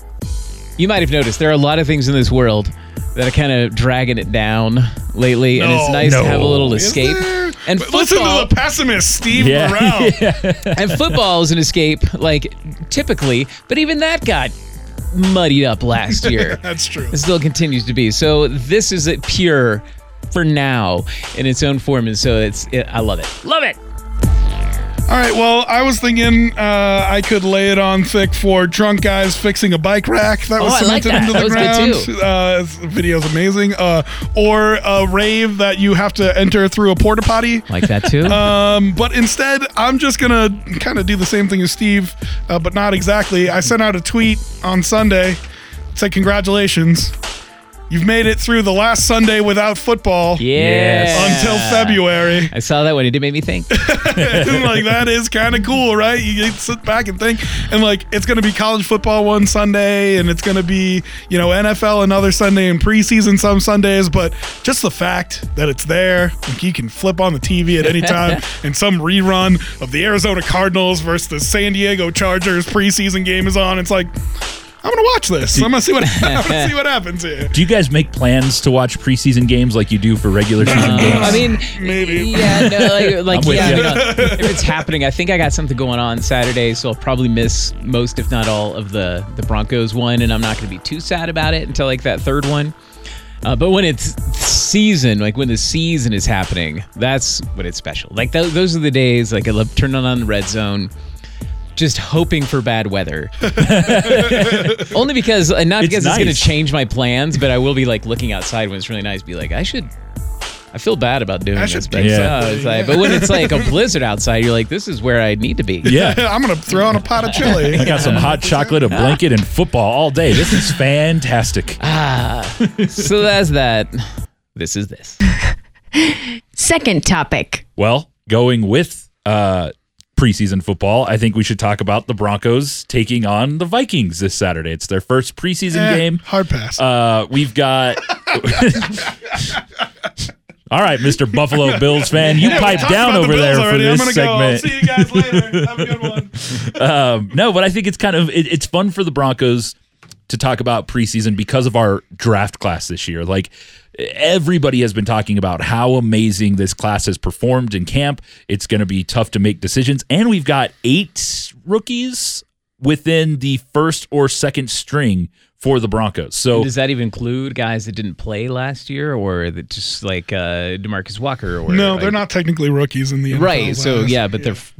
Speaker 4: you might have noticed there are a lot of things in this world that are kind of dragging it down lately, and it's
Speaker 1: No,
Speaker 4: nice to have a little escape. And
Speaker 1: But Listen to the pessimist, Steve
Speaker 2: Yeah.
Speaker 1: Burrell. <laughs>
Speaker 4: and football is an escape, like typically, but even that got muddied up last <laughs> year.
Speaker 1: That's true.
Speaker 4: It still continues to be. So this is it pure for now in its own form, and so it's it, I love it, love it.
Speaker 1: All right. Well, I was thinking uh, I could lay it on thick for drunk guys fixing a bike rack that was
Speaker 4: Oh, I like
Speaker 1: cemented
Speaker 4: that.
Speaker 1: into
Speaker 4: That
Speaker 1: the
Speaker 4: was
Speaker 1: ground.
Speaker 4: good, too.
Speaker 1: Uh, it's- the video's amazing. Uh, or a rave that you have to enter through a porta potty.
Speaker 4: Like that too. <laughs>
Speaker 1: Um, but instead, I'm just gonna kind of do the same thing as Steve, uh, but not exactly. I sent out a tweet on Sunday, it said congratulations. You've made it through the last Sunday without football
Speaker 4: yeah.
Speaker 1: until February.
Speaker 4: I saw that one. It did make me think. <laughs>
Speaker 1: Like that is kind of cool, right? You to sit back and think, and like it's gonna be college football one Sunday, and it's gonna be you know NFL another Sunday, and preseason some Sundays. But just the fact that it's there, like you can flip on the TV at any time, <laughs> and some rerun of the Arizona Cardinals versus the San Diego Chargers preseason game is on. It's like I'm gonna watch this. I'm gonna see what <laughs> I'm see what <laughs> happens here.
Speaker 2: Do you guys make plans to watch preseason games like you do for regular season games?
Speaker 4: I mean,
Speaker 1: Maybe.
Speaker 4: Yeah, no, like, like <laughs> yeah,
Speaker 2: you.
Speaker 4: I mean, if it's happening, I think I got something going on Saturday, so I'll probably miss most, if not all, of the the Broncos one, and I'm not going to be too sad about it until like that third one. Uh, but when it's season, like when the season is happening, that's when it's special. Like th- those are the days. Like I love turning on the red zone. Just hoping for bad weather. <laughs> Only because, uh, not
Speaker 2: It's
Speaker 4: because it's going to change my plans, but I will be like looking outside when it's really nice. Be like, I should I feel bad about doing
Speaker 1: I
Speaker 4: this, but,
Speaker 1: think
Speaker 2: so.
Speaker 4: it's like, but when it's like a blizzard outside, you're like, this is where I need to be.
Speaker 2: Yeah. <laughs>
Speaker 1: I'm gonna throw on a pot of chili.
Speaker 2: I got some hot <laughs> chocolate, a blanket, and football all day. This is fantastic.
Speaker 4: Ah, so that's that. This is this.
Speaker 3: Second topic.
Speaker 2: Well, going with uh, preseason football, I think we should talk about the Broncos taking on the Vikings this Saturday. It's their first preseason
Speaker 1: Eh,
Speaker 2: game.
Speaker 1: Hard pass.
Speaker 2: Uh, we've got. <laughs> All right, Mr. Buffalo Bills fan, you <laughs>
Speaker 1: Yeah,
Speaker 2: pipe down
Speaker 1: about the
Speaker 2: over there for
Speaker 1: already. I'm
Speaker 2: this
Speaker 1: gonna go.
Speaker 2: Segment.
Speaker 1: see you guys later. Have a good one. <laughs>
Speaker 2: Um, no, but I think it's kind of it, it's fun for the Broncos to talk about preseason because of our draft class this year. Like everybody has been talking about how amazing this class has performed in camp. It's going to be tough to make decisions, and we've got eight rookies within the first or second string for the Broncos. So
Speaker 4: Does that even include guys that didn't play last year, or that just like uh, Demarcus Walker? Or
Speaker 1: No,
Speaker 4: like-
Speaker 1: they're not technically rookies in the NFL
Speaker 4: Right. So yeah, but they're f-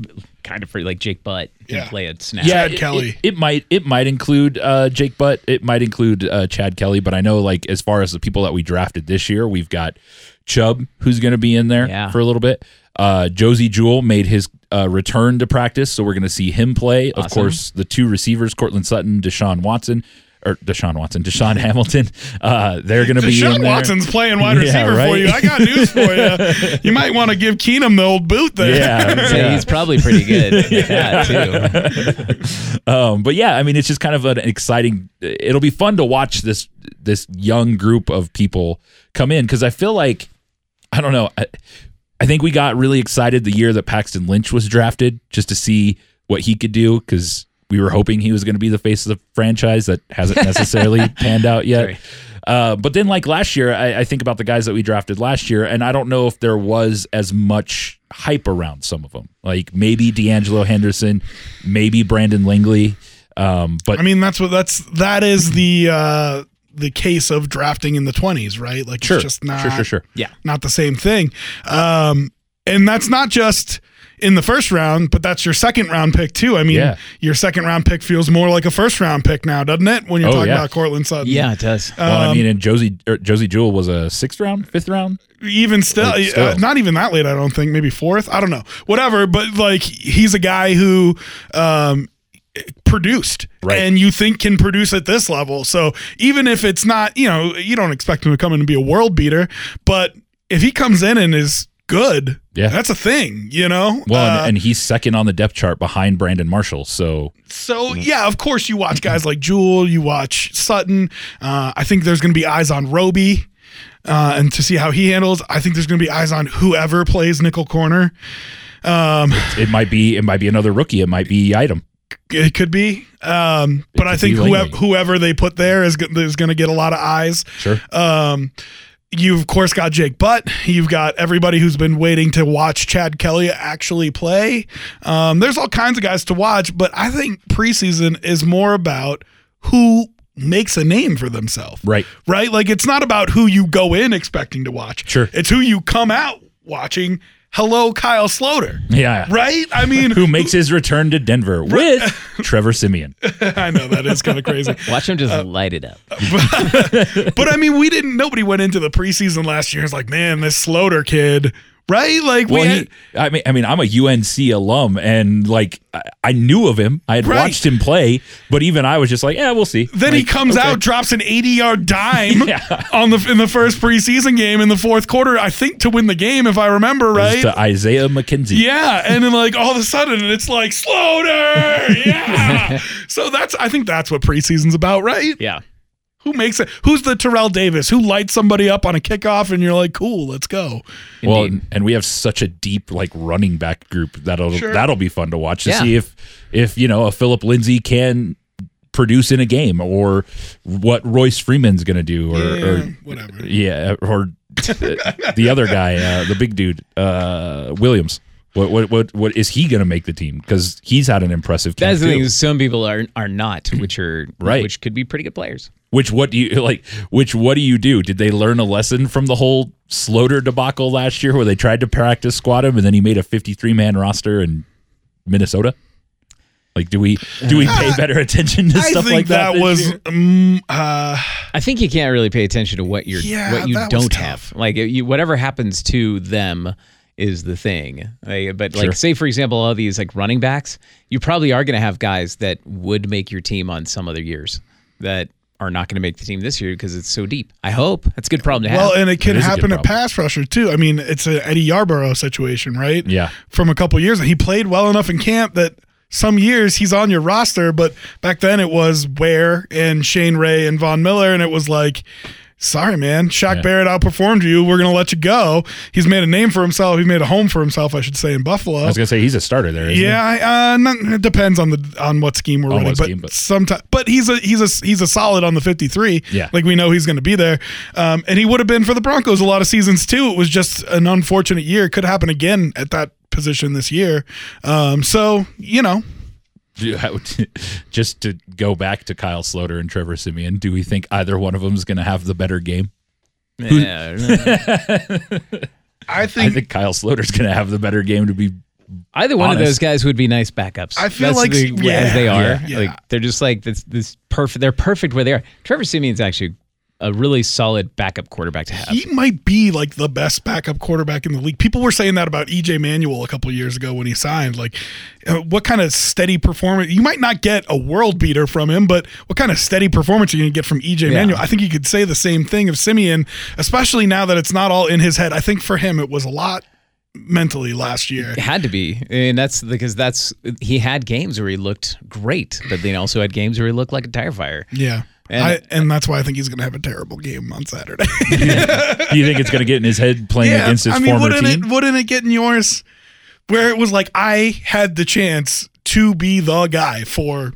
Speaker 4: kind of free. Like Jake Butt didn't
Speaker 1: Yeah.
Speaker 4: play a snap.
Speaker 2: yeah,
Speaker 1: Chad
Speaker 2: it,
Speaker 1: Kelly.
Speaker 2: It, it might it might include uh, Jake Butt. It might include uh, Chad Kelly. But I know like as far as the people that we drafted this year, we've got Chubb who's going to be in there
Speaker 4: Yeah.
Speaker 2: for a little bit. Uh, Josey Jewell made his uh, return to practice, so we're going to see him play. Of
Speaker 4: Awesome.
Speaker 2: course, the two receivers, Courtland Sutton, Deshaun Watson. Or Deshaun Watson, Deshaun <laughs> Hamilton. Uh, they're going to be in
Speaker 1: Deshaun
Speaker 2: there.
Speaker 1: Watson's playing wide <laughs>
Speaker 2: Yeah,
Speaker 1: receiver for you. I got news for you. <laughs> You might want to give Keenum the old boot there.
Speaker 2: Yeah,
Speaker 4: So
Speaker 2: yeah.
Speaker 4: he's probably pretty good at that too.
Speaker 2: Um, but yeah, I mean, it's just kind of an exciting. It'll be fun to watch this this young group of people come in because I feel like I don't know. I, I think we got really excited the year that Paxton Lynch was drafted just to see what he could do because we were hoping he was going to be the face of the franchise that hasn't <laughs> necessarily panned out yet. Uh, but then, like last year, I, I think about the guys that we drafted last year, and I don't know if there was as much hype around some of them. Like maybe De'Angelo Henderson, maybe Brandon Langley. Um, but
Speaker 1: I mean, that's what that's that is the uh the case of drafting in the 20s, right? Like
Speaker 2: sure,
Speaker 1: it's just not
Speaker 2: sure, sure, sure.
Speaker 4: Yeah.
Speaker 1: not the same thing. Um and that's not just in the first round, but that's your second round pick too. I mean,
Speaker 2: Yeah.
Speaker 1: your second round pick feels more like a first round pick now, doesn't it? When you're
Speaker 2: Oh,
Speaker 1: talking
Speaker 2: yeah.
Speaker 1: about Courtland Sutton.
Speaker 4: Yeah, it does.
Speaker 2: Well, I
Speaker 1: Um,
Speaker 2: mean, and Josey er, Josey Jewell was a sixth round, fifth round.
Speaker 1: even still,
Speaker 2: Like,
Speaker 1: uh, not even that late. I don't think. Maybe fourth. I don't know. Whatever. But like, he's a guy who um, produced,
Speaker 2: Right.
Speaker 1: and you think can produce at this level. So even if it's not, you know, you don't expect him to come in and be a world beater, but if he comes in and is good,
Speaker 2: Yeah.
Speaker 1: that's a thing. You know.
Speaker 2: Well,
Speaker 1: Uh,
Speaker 2: and, he's second on the depth chart behind Brandon Marshall. So
Speaker 1: So yeah, of course you watch guys like Jewell, you watch Sutton. Uh, I think there's going to be eyes on Roby, uh, and to see how he handles. I think there's going to be eyes on whoever plays nickel corner. Um,
Speaker 2: it might be it might be another rookie. It might be Yiadom.
Speaker 1: it could be, um, but I think whoever whoever they put there is is going to get a lot of eyes.
Speaker 2: Sure.
Speaker 1: Um, you've of course got Jake Butt. You've got everybody who's been waiting to watch Chad Kelly actually play. Um, there's all kinds of guys to watch, but I think preseason is more about who makes a name for themselves.
Speaker 2: Right.
Speaker 1: Right? Like it's not about who you go in expecting to watch.
Speaker 2: Sure.
Speaker 1: It's who you come out watching. Hello, Kyle Sloter.
Speaker 2: Yeah.
Speaker 1: Right? I mean,
Speaker 2: Who makes his return to Denver with <laughs> Trevor Siemian? <laughs>
Speaker 1: I know that is kind of crazy.
Speaker 4: Watch him just
Speaker 1: Uh,
Speaker 4: light it up. <laughs>
Speaker 1: but I mean, we didn't. Nobody went into the preseason last year. It's like, man, this Sloter kid, right? Like, we had,
Speaker 2: he, I mean, I mean, I'm a UNC alum, and like I, I knew of him. I had
Speaker 1: Right.
Speaker 2: watched him play, but even I was just like, yeah, we'll see.
Speaker 1: then he comes
Speaker 2: okay.
Speaker 1: out, drops an 80 yard dime <laughs>
Speaker 2: Yeah.
Speaker 1: on the in the first preseason game in the fourth quarter. I think to win the game, if I remember right.
Speaker 2: to Isaiah McKenzie.
Speaker 1: Yeah, and then like all of a sudden it's like Sloter, <laughs> yeah. so that's I think that's what preseason's about, right?
Speaker 4: Yeah.
Speaker 1: Who makes it? Who's the Terrell Davis? Who lights somebody up on a kickoff and you're like, cool, let's go.
Speaker 2: Well, and we have such a deep like running back group that'll
Speaker 1: Sure.
Speaker 2: that'll be fun to watch to
Speaker 4: Yeah.
Speaker 2: see if if you know a Phillip Lindsay can produce in a game or what Royce Freeman's going to do or,
Speaker 1: Yeah,
Speaker 2: or
Speaker 1: whatever.
Speaker 2: yeah or the other guy uh, the big dude uh, Williams. What what what what is he going to make the team? Because he's had an impressive. camp,
Speaker 4: That's the thing. Some people are are not, which are
Speaker 2: Right.
Speaker 4: which could be pretty good players.
Speaker 2: Which what do you <laughs> like? Which what do you do? Did they learn a lesson from the whole Sloter debacle last year, where they tried to practice squat him and then he made a 53 man roster in Minnesota? Like, do we do we pay better attention to
Speaker 1: I
Speaker 2: stuff
Speaker 1: think
Speaker 2: like that?
Speaker 1: that, was um, uh,
Speaker 4: I think you can't really pay attention to what you're
Speaker 1: Yeah,
Speaker 4: what you
Speaker 1: that was
Speaker 4: don't
Speaker 1: tough.
Speaker 4: have. Like you, whatever happens to them is the thing. Like, but like
Speaker 2: Sure.
Speaker 4: say for example all these like running backs, you probably are going to have guys that would make your team on some other years that are not going to make the team this year because it's so deep. I hope that's a good problem to have.
Speaker 1: well, and it can happen at pass rusher too. I mean, it's a Eddie Yarborough situation, right?
Speaker 2: Yeah.
Speaker 1: from a couple years. He played well enough in camp that some years he's on your roster, but back then it was Ware and Shane Ray and Von Miller, and it was like, sorry, man, Shaq
Speaker 2: Yeah.
Speaker 1: Barrett outperformed you. We're gonna let you go. He's made a name for himself. He made a home for himself, I should say, in Buffalo.
Speaker 2: I was gonna say he's a starter there. isn't?
Speaker 1: Yeah, I- uh, not, it depends on the on what scheme we're
Speaker 2: On
Speaker 1: running, but,
Speaker 2: scheme, but-
Speaker 1: sometimes. But he's a he's a he's a solid on the fifty three.
Speaker 2: Yeah.
Speaker 1: like we know he's going to be there, um, and he would have been for the Broncos a lot of seasons too. It was just an unfortunate year. It could happen again at that position this year. Um, so you know,
Speaker 2: Do- how- <laughs> Just to go back to Kyle Sloter and Trevor Siemian, do we think either one of them is going to have the better game?
Speaker 4: yeah,
Speaker 1: I <laughs>
Speaker 2: I
Speaker 1: think,
Speaker 2: think Kyle Sloter's going to have the better game. To be
Speaker 4: either one of those guys would be nice backups.
Speaker 1: I feel
Speaker 4: That's
Speaker 1: like-
Speaker 4: the,
Speaker 1: yeah,
Speaker 4: as they are,
Speaker 1: yeah, yeah.
Speaker 4: like they're just like this this perfect. They're perfect where they are. Trevor Siemian's actually a really solid backup quarterback to have.
Speaker 1: he might be like the best backup quarterback in the league. People were saying that about EJ Manuel a couple years ago when he signed. Like, uh, what kind of steady performance? You might not get a world beater from him, but what kind of steady performance are you going to get from EJ
Speaker 4: Yeah.
Speaker 1: Manuel? I think you could say the same thing of Siemian, especially now that it's not all in his head. I think for him, it was a lot mentally last year.
Speaker 4: It had to be, and that's because that's he had games where he looked great, but then also had games where he looked like a tire fire.
Speaker 1: Yeah.
Speaker 4: And-
Speaker 1: I, and that's why I think he's going to have a terrible game on Saturday.
Speaker 2: do <laughs> you think it's going to get in his head playing against his
Speaker 1: I mean,
Speaker 2: former
Speaker 1: wouldn't
Speaker 2: team?
Speaker 1: it wouldn't it get in yours where it was like I had the chance to be the guy for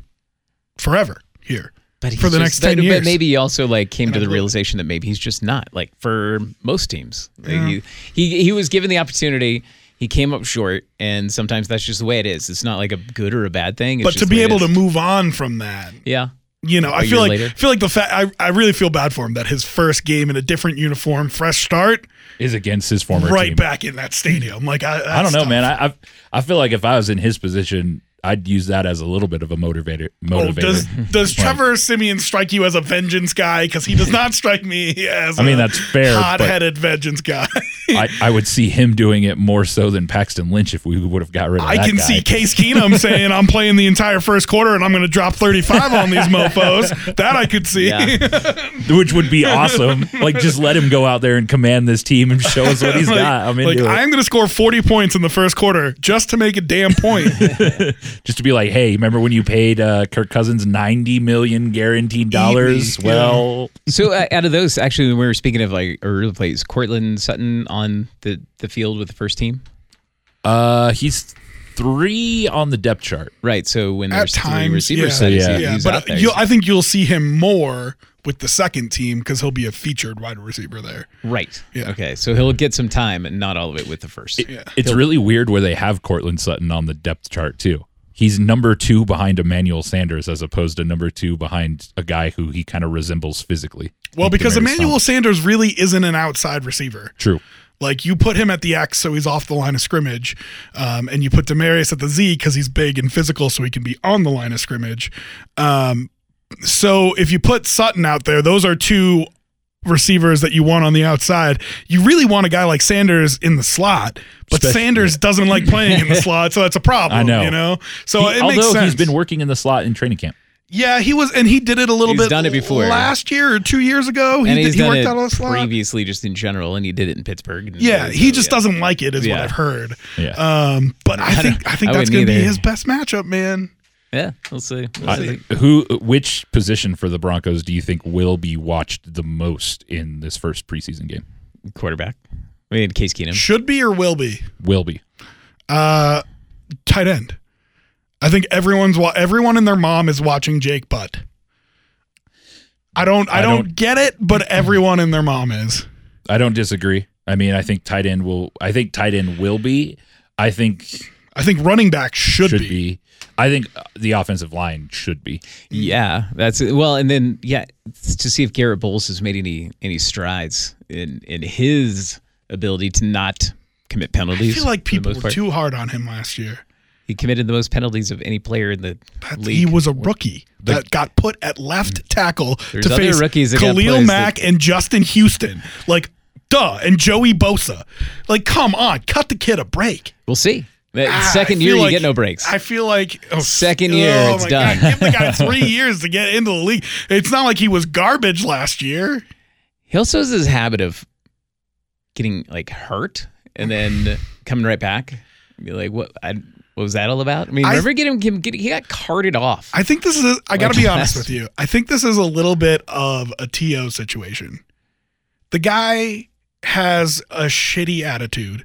Speaker 1: forever here
Speaker 4: But
Speaker 1: for the
Speaker 4: just-
Speaker 1: next ten
Speaker 4: but,
Speaker 1: years.
Speaker 4: But maybe he also like came to
Speaker 1: I
Speaker 4: the
Speaker 1: believe-
Speaker 4: realization that maybe he's just not like for most teams. Like, he, he he was given the opportunity. He came up short, and sometimes that's just the way it is. It's not like a good or a bad thing. It's
Speaker 1: but
Speaker 4: just
Speaker 1: to be able to move on from that,
Speaker 4: yeah,
Speaker 1: you know, I feel like
Speaker 4: later?
Speaker 1: feel like the fact I, I really feel bad for him that his first game in a different uniform, fresh start,
Speaker 2: Is against his former
Speaker 1: right
Speaker 2: team.
Speaker 1: back in that stadium. Like I,
Speaker 2: I don't know,
Speaker 1: tough.
Speaker 2: man. I, I I feel like if I was in his position, I'd use that as a little bit of a motivator.
Speaker 1: Oh,
Speaker 2: Motivator.
Speaker 1: does <laughs> does Trevor Siemian strike you as a vengeance guy? Because he does not <laughs> strike me as.
Speaker 2: I mean,
Speaker 1: a
Speaker 2: that's fair,
Speaker 1: Hot-headed vengeance guy. <laughs>
Speaker 2: I, I would see him doing it more so than Paxton Lynch if we would have got rid of
Speaker 1: I
Speaker 2: that
Speaker 1: can
Speaker 2: guy.
Speaker 1: see Case Keenum saying, "I'm playing the entire first quarter and I'm going to drop 35 on these mofo's." That I could see.
Speaker 4: Yeah.
Speaker 2: which would be awesome. like, just let him go out there and command this team and show us what he's
Speaker 1: like,
Speaker 2: got. I'm
Speaker 1: like,
Speaker 2: it.
Speaker 1: I'm going to score 40 points in the first quarter just to make a damn point.
Speaker 2: Just to be like, hey, remember when you paid uh, Kirk Cousins ninety million guaranteed dollars?
Speaker 1: Eat me,
Speaker 2: Well,
Speaker 4: So uh, out of those, actually, when we were speaking of like early plays, Courtland Sutton on the the field with the first team,
Speaker 2: uh, he's three on the depth chart.
Speaker 4: right? So when
Speaker 1: At
Speaker 4: there's three receivers,
Speaker 1: yeah,
Speaker 4: set, he's,
Speaker 2: Yeah.
Speaker 1: yeah,
Speaker 4: he's
Speaker 1: but
Speaker 4: there.
Speaker 1: you'll, I think you'll see him more with the second team because he'll be a featured wide receiver there.
Speaker 4: right.
Speaker 1: Yeah.
Speaker 4: Okay. So he'll get some time and not all of it with the first.
Speaker 2: It's really weird where they have Courtland Sutton on the depth chart too. He's number two behind Emmanuel Sanders as opposed to number two behind a guy who he kind of resembles physically.
Speaker 1: Well, because Emmanuel
Speaker 2: Thomas.
Speaker 1: Sanders really isn't an outside receiver.
Speaker 2: True.
Speaker 1: Like you put him at the X, so he's off the line of scrimmage, um, and you put Demaryius at the Z because he's big and physical, so he can be on the line of scrimmage. Um, so if you put Sutton out there, those are two receivers that you want on the outside. You really want a guy like Sanders in the slot, but
Speaker 2: Especially-
Speaker 1: Sanders doesn't like playing in the <laughs> slot, so that's a problem.
Speaker 2: I know.
Speaker 1: you know. So
Speaker 2: He-
Speaker 1: it makes
Speaker 2: although
Speaker 1: sense.
Speaker 2: he's been working in the slot in training camp.
Speaker 1: yeah, he was, and he did it a little
Speaker 4: He's
Speaker 1: bit.
Speaker 4: done it before.
Speaker 1: last year or two years ago. He,
Speaker 4: and
Speaker 1: did,
Speaker 4: he's
Speaker 1: he worked
Speaker 4: it
Speaker 1: out on the slot.
Speaker 4: previously, just in general, and he did it in Pittsburgh. and-
Speaker 1: Yeah,
Speaker 4: so,
Speaker 1: he just
Speaker 4: yeah.
Speaker 1: doesn't like it, is what I've heard.
Speaker 2: Yeah.
Speaker 1: Um, but I
Speaker 4: I
Speaker 1: think I think
Speaker 4: I
Speaker 1: that's going to be his best matchup, man.
Speaker 4: Yeah, we'll see. We'll
Speaker 2: I-
Speaker 4: see.
Speaker 2: who which position for the Broncos do you think will be watched the most in this first preseason game?
Speaker 4: Quarterback. I mean, Case Keenum.
Speaker 1: Should be or will be
Speaker 2: Will be.
Speaker 1: uh, tight end. I think everyone's wa- everyone and their mom is watching Jake Butt. I don't I,
Speaker 2: I
Speaker 1: don't,
Speaker 2: don't-
Speaker 1: get it, but <clears throat> everyone and their mom is.
Speaker 2: I don't disagree. I mean, I think tight end will. I think tight end will be. I think
Speaker 1: I think running back should,
Speaker 2: should
Speaker 1: be.
Speaker 2: be. I think uh, the offensive line should be.
Speaker 4: Yeah, that's it. Well, and then yeah, to see if Garett Bolles has made any any strides in in his ability to not commit penalties.
Speaker 1: I feel like people were too hard on him last year.
Speaker 4: He committed the most penalties of any player in the
Speaker 1: That-
Speaker 4: league.
Speaker 1: he was a rookie that got put at left tackle to face
Speaker 4: rookies that
Speaker 1: Khalil
Speaker 4: plays
Speaker 1: Mack and Justin Houston. Like, duh, and Joey Bosa. Like, come on, cut the kid a break.
Speaker 4: We'll see.
Speaker 1: Ah,
Speaker 4: second year,
Speaker 1: feel
Speaker 4: you get no breaks.
Speaker 1: I feel like oh,
Speaker 4: Second year,
Speaker 1: oh
Speaker 4: it's done.
Speaker 1: God, give the guy three years to get into the league. It's not like he was garbage last year.
Speaker 4: He also has this habit of getting like hurt and then coming right back. Be like, what? I, what was that all about? I mean,
Speaker 1: I-
Speaker 4: remember getting him? Get, he got carted off.
Speaker 1: I think this is. I got to be <laughs> honest with you. I think this is a little bit of a To situation. The guy has a shitty attitude,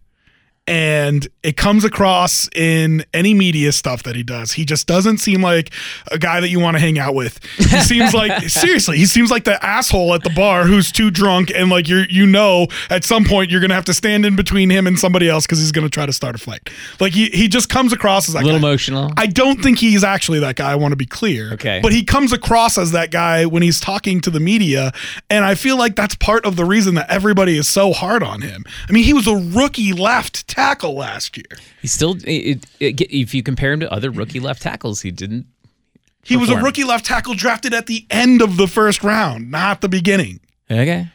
Speaker 1: and it comes across in any media stuff that he does. He just doesn't seem like a guy that you want to hang out with. He seems like <laughs> seriously, he seems like the asshole at the bar who's too drunk and like you're you know at some point you're gonna have to stand in between him and somebody else because he's gonna try to start a fight. Like he he just comes across as that
Speaker 4: a little
Speaker 1: guy.
Speaker 4: emotional.
Speaker 1: I don't think he's actually that guy. I want to be clear.
Speaker 4: Okay.
Speaker 1: But he comes across as that guy when he's talking to the media. And I feel like that's part of the reason that everybody is so hard on him. I mean, he was a rookie left tackle last year.
Speaker 4: he still, it, it, it- if you compare him to other rookie left tackles, he didn't.
Speaker 1: He was a rookie left tackle drafted at the end of the first round, not the beginning.
Speaker 4: Okay.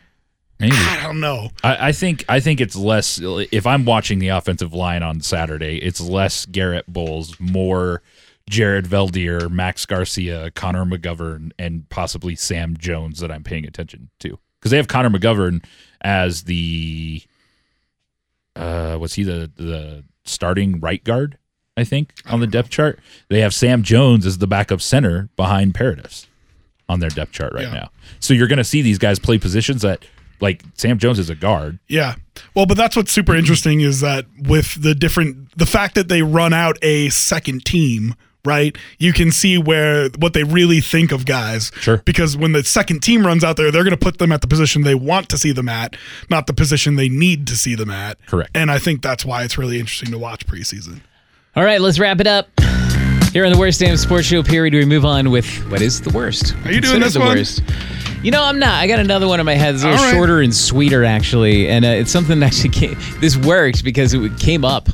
Speaker 2: Maybe.
Speaker 1: I don't know.
Speaker 2: I, I think I think it's less. If I'm watching the offensive line on Saturday, it's less Garett Bolles, more Jared Veldheer, Max Garcia, Connor McGovern, and possibly Sam Jones that I'm paying attention to because they have Connor McGovern as the uh, was he the the starting right guard? I think on the depth chart they have Sam Jones as the backup center behind Paradis on their depth chart right
Speaker 1: Yeah.
Speaker 2: now. So you're going to see these guys play positions that like Sam Jones is a guard.
Speaker 1: Yeah. Well, but that's what's super interesting is that with the different, the fact that they run out a second team, right? You can see where what they really think of guys.
Speaker 2: Sure.
Speaker 1: Because when the second team runs out there, they're going to put them at the position they want to see them at, not the position they need to see them at.
Speaker 2: Correct.
Speaker 1: And I think that's why it's really interesting to watch preseason.
Speaker 4: All right, let's wrap it up. Here on the worst damn sports show period, we move on with what is the worst.
Speaker 1: Are you doing
Speaker 4: Considered
Speaker 1: this
Speaker 4: the
Speaker 1: one?
Speaker 4: worst. You know, I'm not. I got another one in my head. It's a little
Speaker 1: All right.
Speaker 4: shorter and sweeter, actually, and uh, it's something that actually came. This works because it came up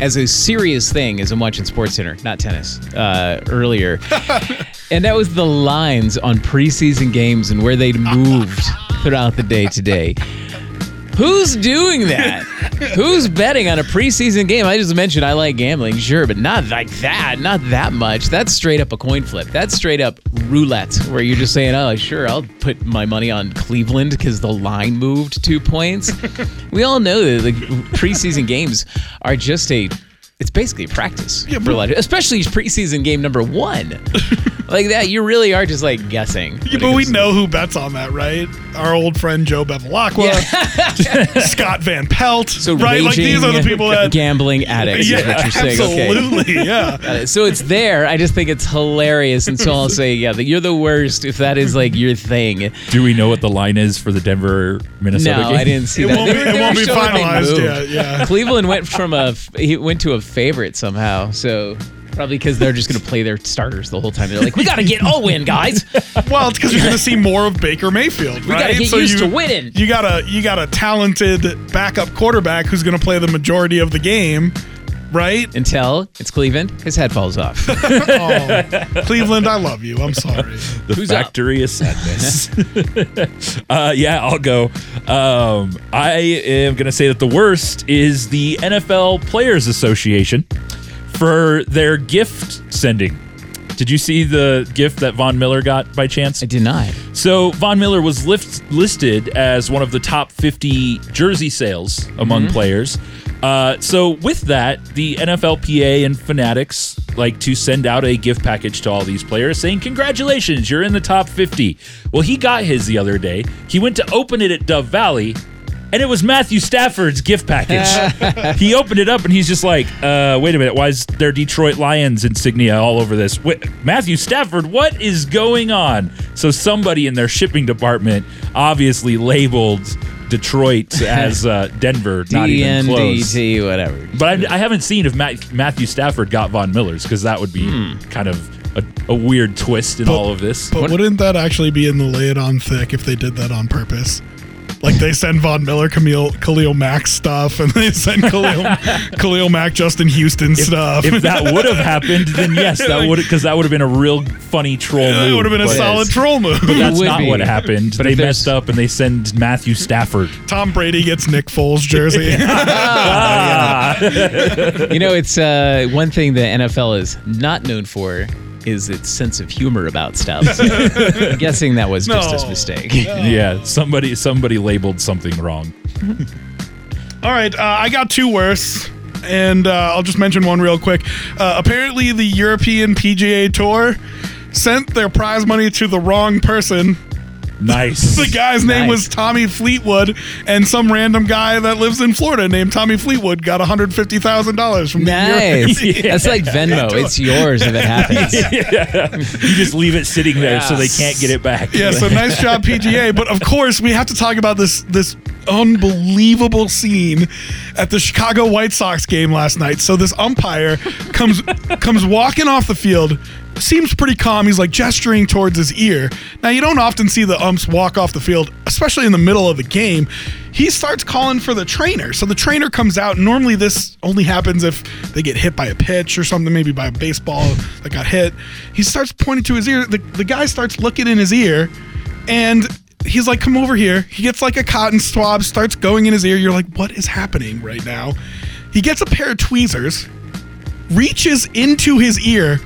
Speaker 4: as a serious thing as I'm watching SportsCenter, not tennis, uh, earlier, <laughs> and that was the lines on preseason games and where they'd moved throughout the day today. Who's doing that? <laughs> Who's betting on a preseason game? I just mentioned I like gambling, sure, but not like that. Not that much. That's straight up a coin flip. That's straight up roulette, where you're just saying, "Oh, sure, I'll put my money on Cleveland because the line moved two points." <laughs> we all know that the preseason games are just a. It's basically practice
Speaker 1: Yeah,
Speaker 4: for
Speaker 1: but-
Speaker 4: a lot, of, especially preseason game number one. <laughs> like that, you really are just like guessing.
Speaker 1: Yeah, but we know who bets on that, right? Our old friend Joe Bevilacqua, <laughs> Scott Van Pelt,
Speaker 4: So
Speaker 1: right? Like these are the people that.
Speaker 4: gambling addicts.
Speaker 1: Yeah,
Speaker 4: is what you're saying. Okay.
Speaker 1: absolutely. Yeah. <laughs>
Speaker 4: So it's there. I just think it's hilarious, and so I'll say, yeah, that you're the worst if that is like your thing.
Speaker 2: Do we know what the line is for the Denver Minnesota
Speaker 4: No,
Speaker 2: game?
Speaker 4: I didn't see
Speaker 1: It
Speaker 4: that.
Speaker 1: won't be- it won't be finalized yet, yeah.
Speaker 4: Cleveland went from a he went to a favorite somehow. So probably because they're just going to play their starters the whole time. They're like, we got to get all win, guys. <laughs>
Speaker 1: Well, it's because you're going to see more of Baker Mayfield,
Speaker 4: We
Speaker 1: right?
Speaker 4: got to get
Speaker 1: So
Speaker 4: used
Speaker 1: you,
Speaker 4: to winning.
Speaker 1: You got a you got a talented backup quarterback who's going to play the majority of the game, right?
Speaker 4: Until it's Cleveland, his head falls off. <laughs>
Speaker 1: Oh, Cleveland, I love you. I'm sorry.
Speaker 2: the
Speaker 4: Who's up?
Speaker 2: factory of sadness. <laughs> uh, yeah, I'll go. Um, I am going to say that the worst is the NFL Players Association for their gift sending. Did you see the gift that Von Miller got by chance?
Speaker 4: I did not.
Speaker 2: So Von Miller was lift, listed as one of the top 50 jersey sales among players. Uh, so with that, the NFLPA and Fanatics like to send out a gift package to all these players saying, "Congratulations, you're in the top 50." Well, he got his the other day. He went to open it at Dove Valley. And it was Matthew Stafford's gift package. <laughs> he opened it up and he's just like, uh, wait a minute, why is there Detroit Lions insignia all over this? Wait, Matthew Stafford, what is going on? So somebody in their shipping department obviously labeled Detroit as uh, Denver, not even close.
Speaker 4: DNDT, whatever.
Speaker 2: But I, I haven't seen if Matt, Matthew Stafford got Von Miller's because that would be kind of a, a weird twist in all of this.
Speaker 1: But wouldn't that actually be in the lay it on thick if they did that on purpose? Like they send Von Miller, Khalil, Khalil Mack stuff, and <laughs> they send Khalil, Khalil Mack, Justin Houston stuff.
Speaker 2: If that would have happened, then yes, that would because that would have been a real funny troll
Speaker 1: that
Speaker 2: move.
Speaker 1: would have been a
Speaker 2: but
Speaker 1: solid troll move.
Speaker 2: But
Speaker 4: that's
Speaker 2: not
Speaker 4: be.
Speaker 2: what happened.
Speaker 4: But
Speaker 2: they messed up and they send Matthew Stafford.
Speaker 1: Tom Brady gets Nick Foles jersey. <laughs> <laughs>
Speaker 4: You know, it's uh, one thing the NFL is not known for is its sense of humor about stuff. So <laughs> I'm guessing that was just
Speaker 1: No.
Speaker 4: a mistake. <laughs>
Speaker 2: Yeah, somebody somebody labeled something wrong.
Speaker 1: All right, uh, I got two worse, and uh, I'll just mention one real quick. Uh, apparently, the European PGA Tour sent their prize money to the wrong person.
Speaker 2: Nice.
Speaker 1: The guy's name
Speaker 4: Nice.
Speaker 1: was Tommy Fleetwood, and some random guy that lives in Florida named Tommy Fleetwood got $150,000 from the
Speaker 4: Nice. <laughs> That's like Venmo. It's yours if it happens. <laughs> yeah.
Speaker 2: you just leave it sitting there so they can't get it back.
Speaker 1: Yeah, so nice job, <laughs> PGA. But of course, we have to talk about this this unbelievable scene at the Chicago White Sox game last night. So this umpire comes comes walking off the field, seems pretty calm. He's like gesturing towards his ear. Now you don't often see the umps walk off the field, especially in the middle of the game. He starts calling for the trainer. So the trainer comes out. Normally this only happens if they get hit by a pitch or something, maybe by a baseball that got hit. He starts pointing to his ear. The, the guy starts looking in his ear and he's like, come over here. He gets like a cotton swab, starts going in his ear. You're like, what is happening right now? He gets a pair of tweezers, reaches into his ear,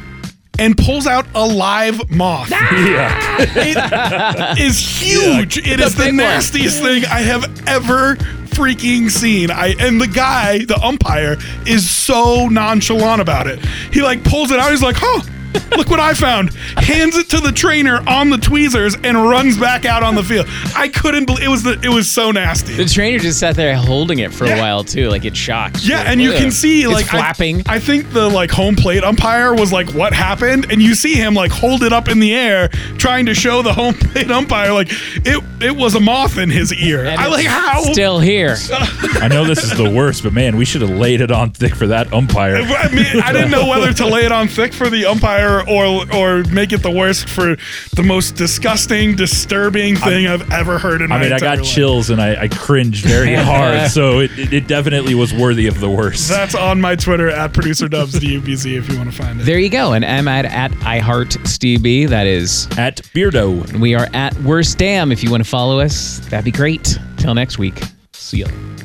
Speaker 1: and pulls out a live moth. <laughs> Yeah. It is huge. It is the nastiest thing I have ever freaking seen. I and the guy, the umpire, is so nonchalant about it. He like pulls it out. He's like, huh. <laughs> Look what I found. Hands it to the trainer on the tweezers and runs back out on the field. I couldn't believe it was the it was so nasty.
Speaker 4: The trainer just sat there holding it for
Speaker 1: Yeah.
Speaker 4: a while too, like it shocked.
Speaker 1: Yeah,
Speaker 4: Like,
Speaker 1: and you can see
Speaker 4: It's
Speaker 1: like I-
Speaker 4: flapping.
Speaker 1: I, think the like home plate umpire was like, "What happened?" And you see him like hold it up in the air, trying to show the home plate umpire like it it was a moth in his ear.
Speaker 4: And
Speaker 1: I
Speaker 4: it's
Speaker 1: like how.
Speaker 4: Still here. <laughs>
Speaker 2: I know this is the worst, but man, we should have laid it on thick for that umpire.
Speaker 1: I mean, I didn't know whether to lay it on thick for the umpire or or make it the worst for the most disgusting, disturbing thing i have ever heard in my life.
Speaker 2: I mean, I got
Speaker 1: life.
Speaker 2: chills and I, I cringed very <laughs> hard, so it, it, it definitely was worthy of the worst.
Speaker 1: That's on my Twitter at producer Dubs DUBZ if you want to find it.
Speaker 4: There you go. And I'm at at iHeartStevie. That is,
Speaker 2: At Beardo.
Speaker 4: And we are at Worst Damn. If you want to follow us, that'd be great. Till next week. See ya.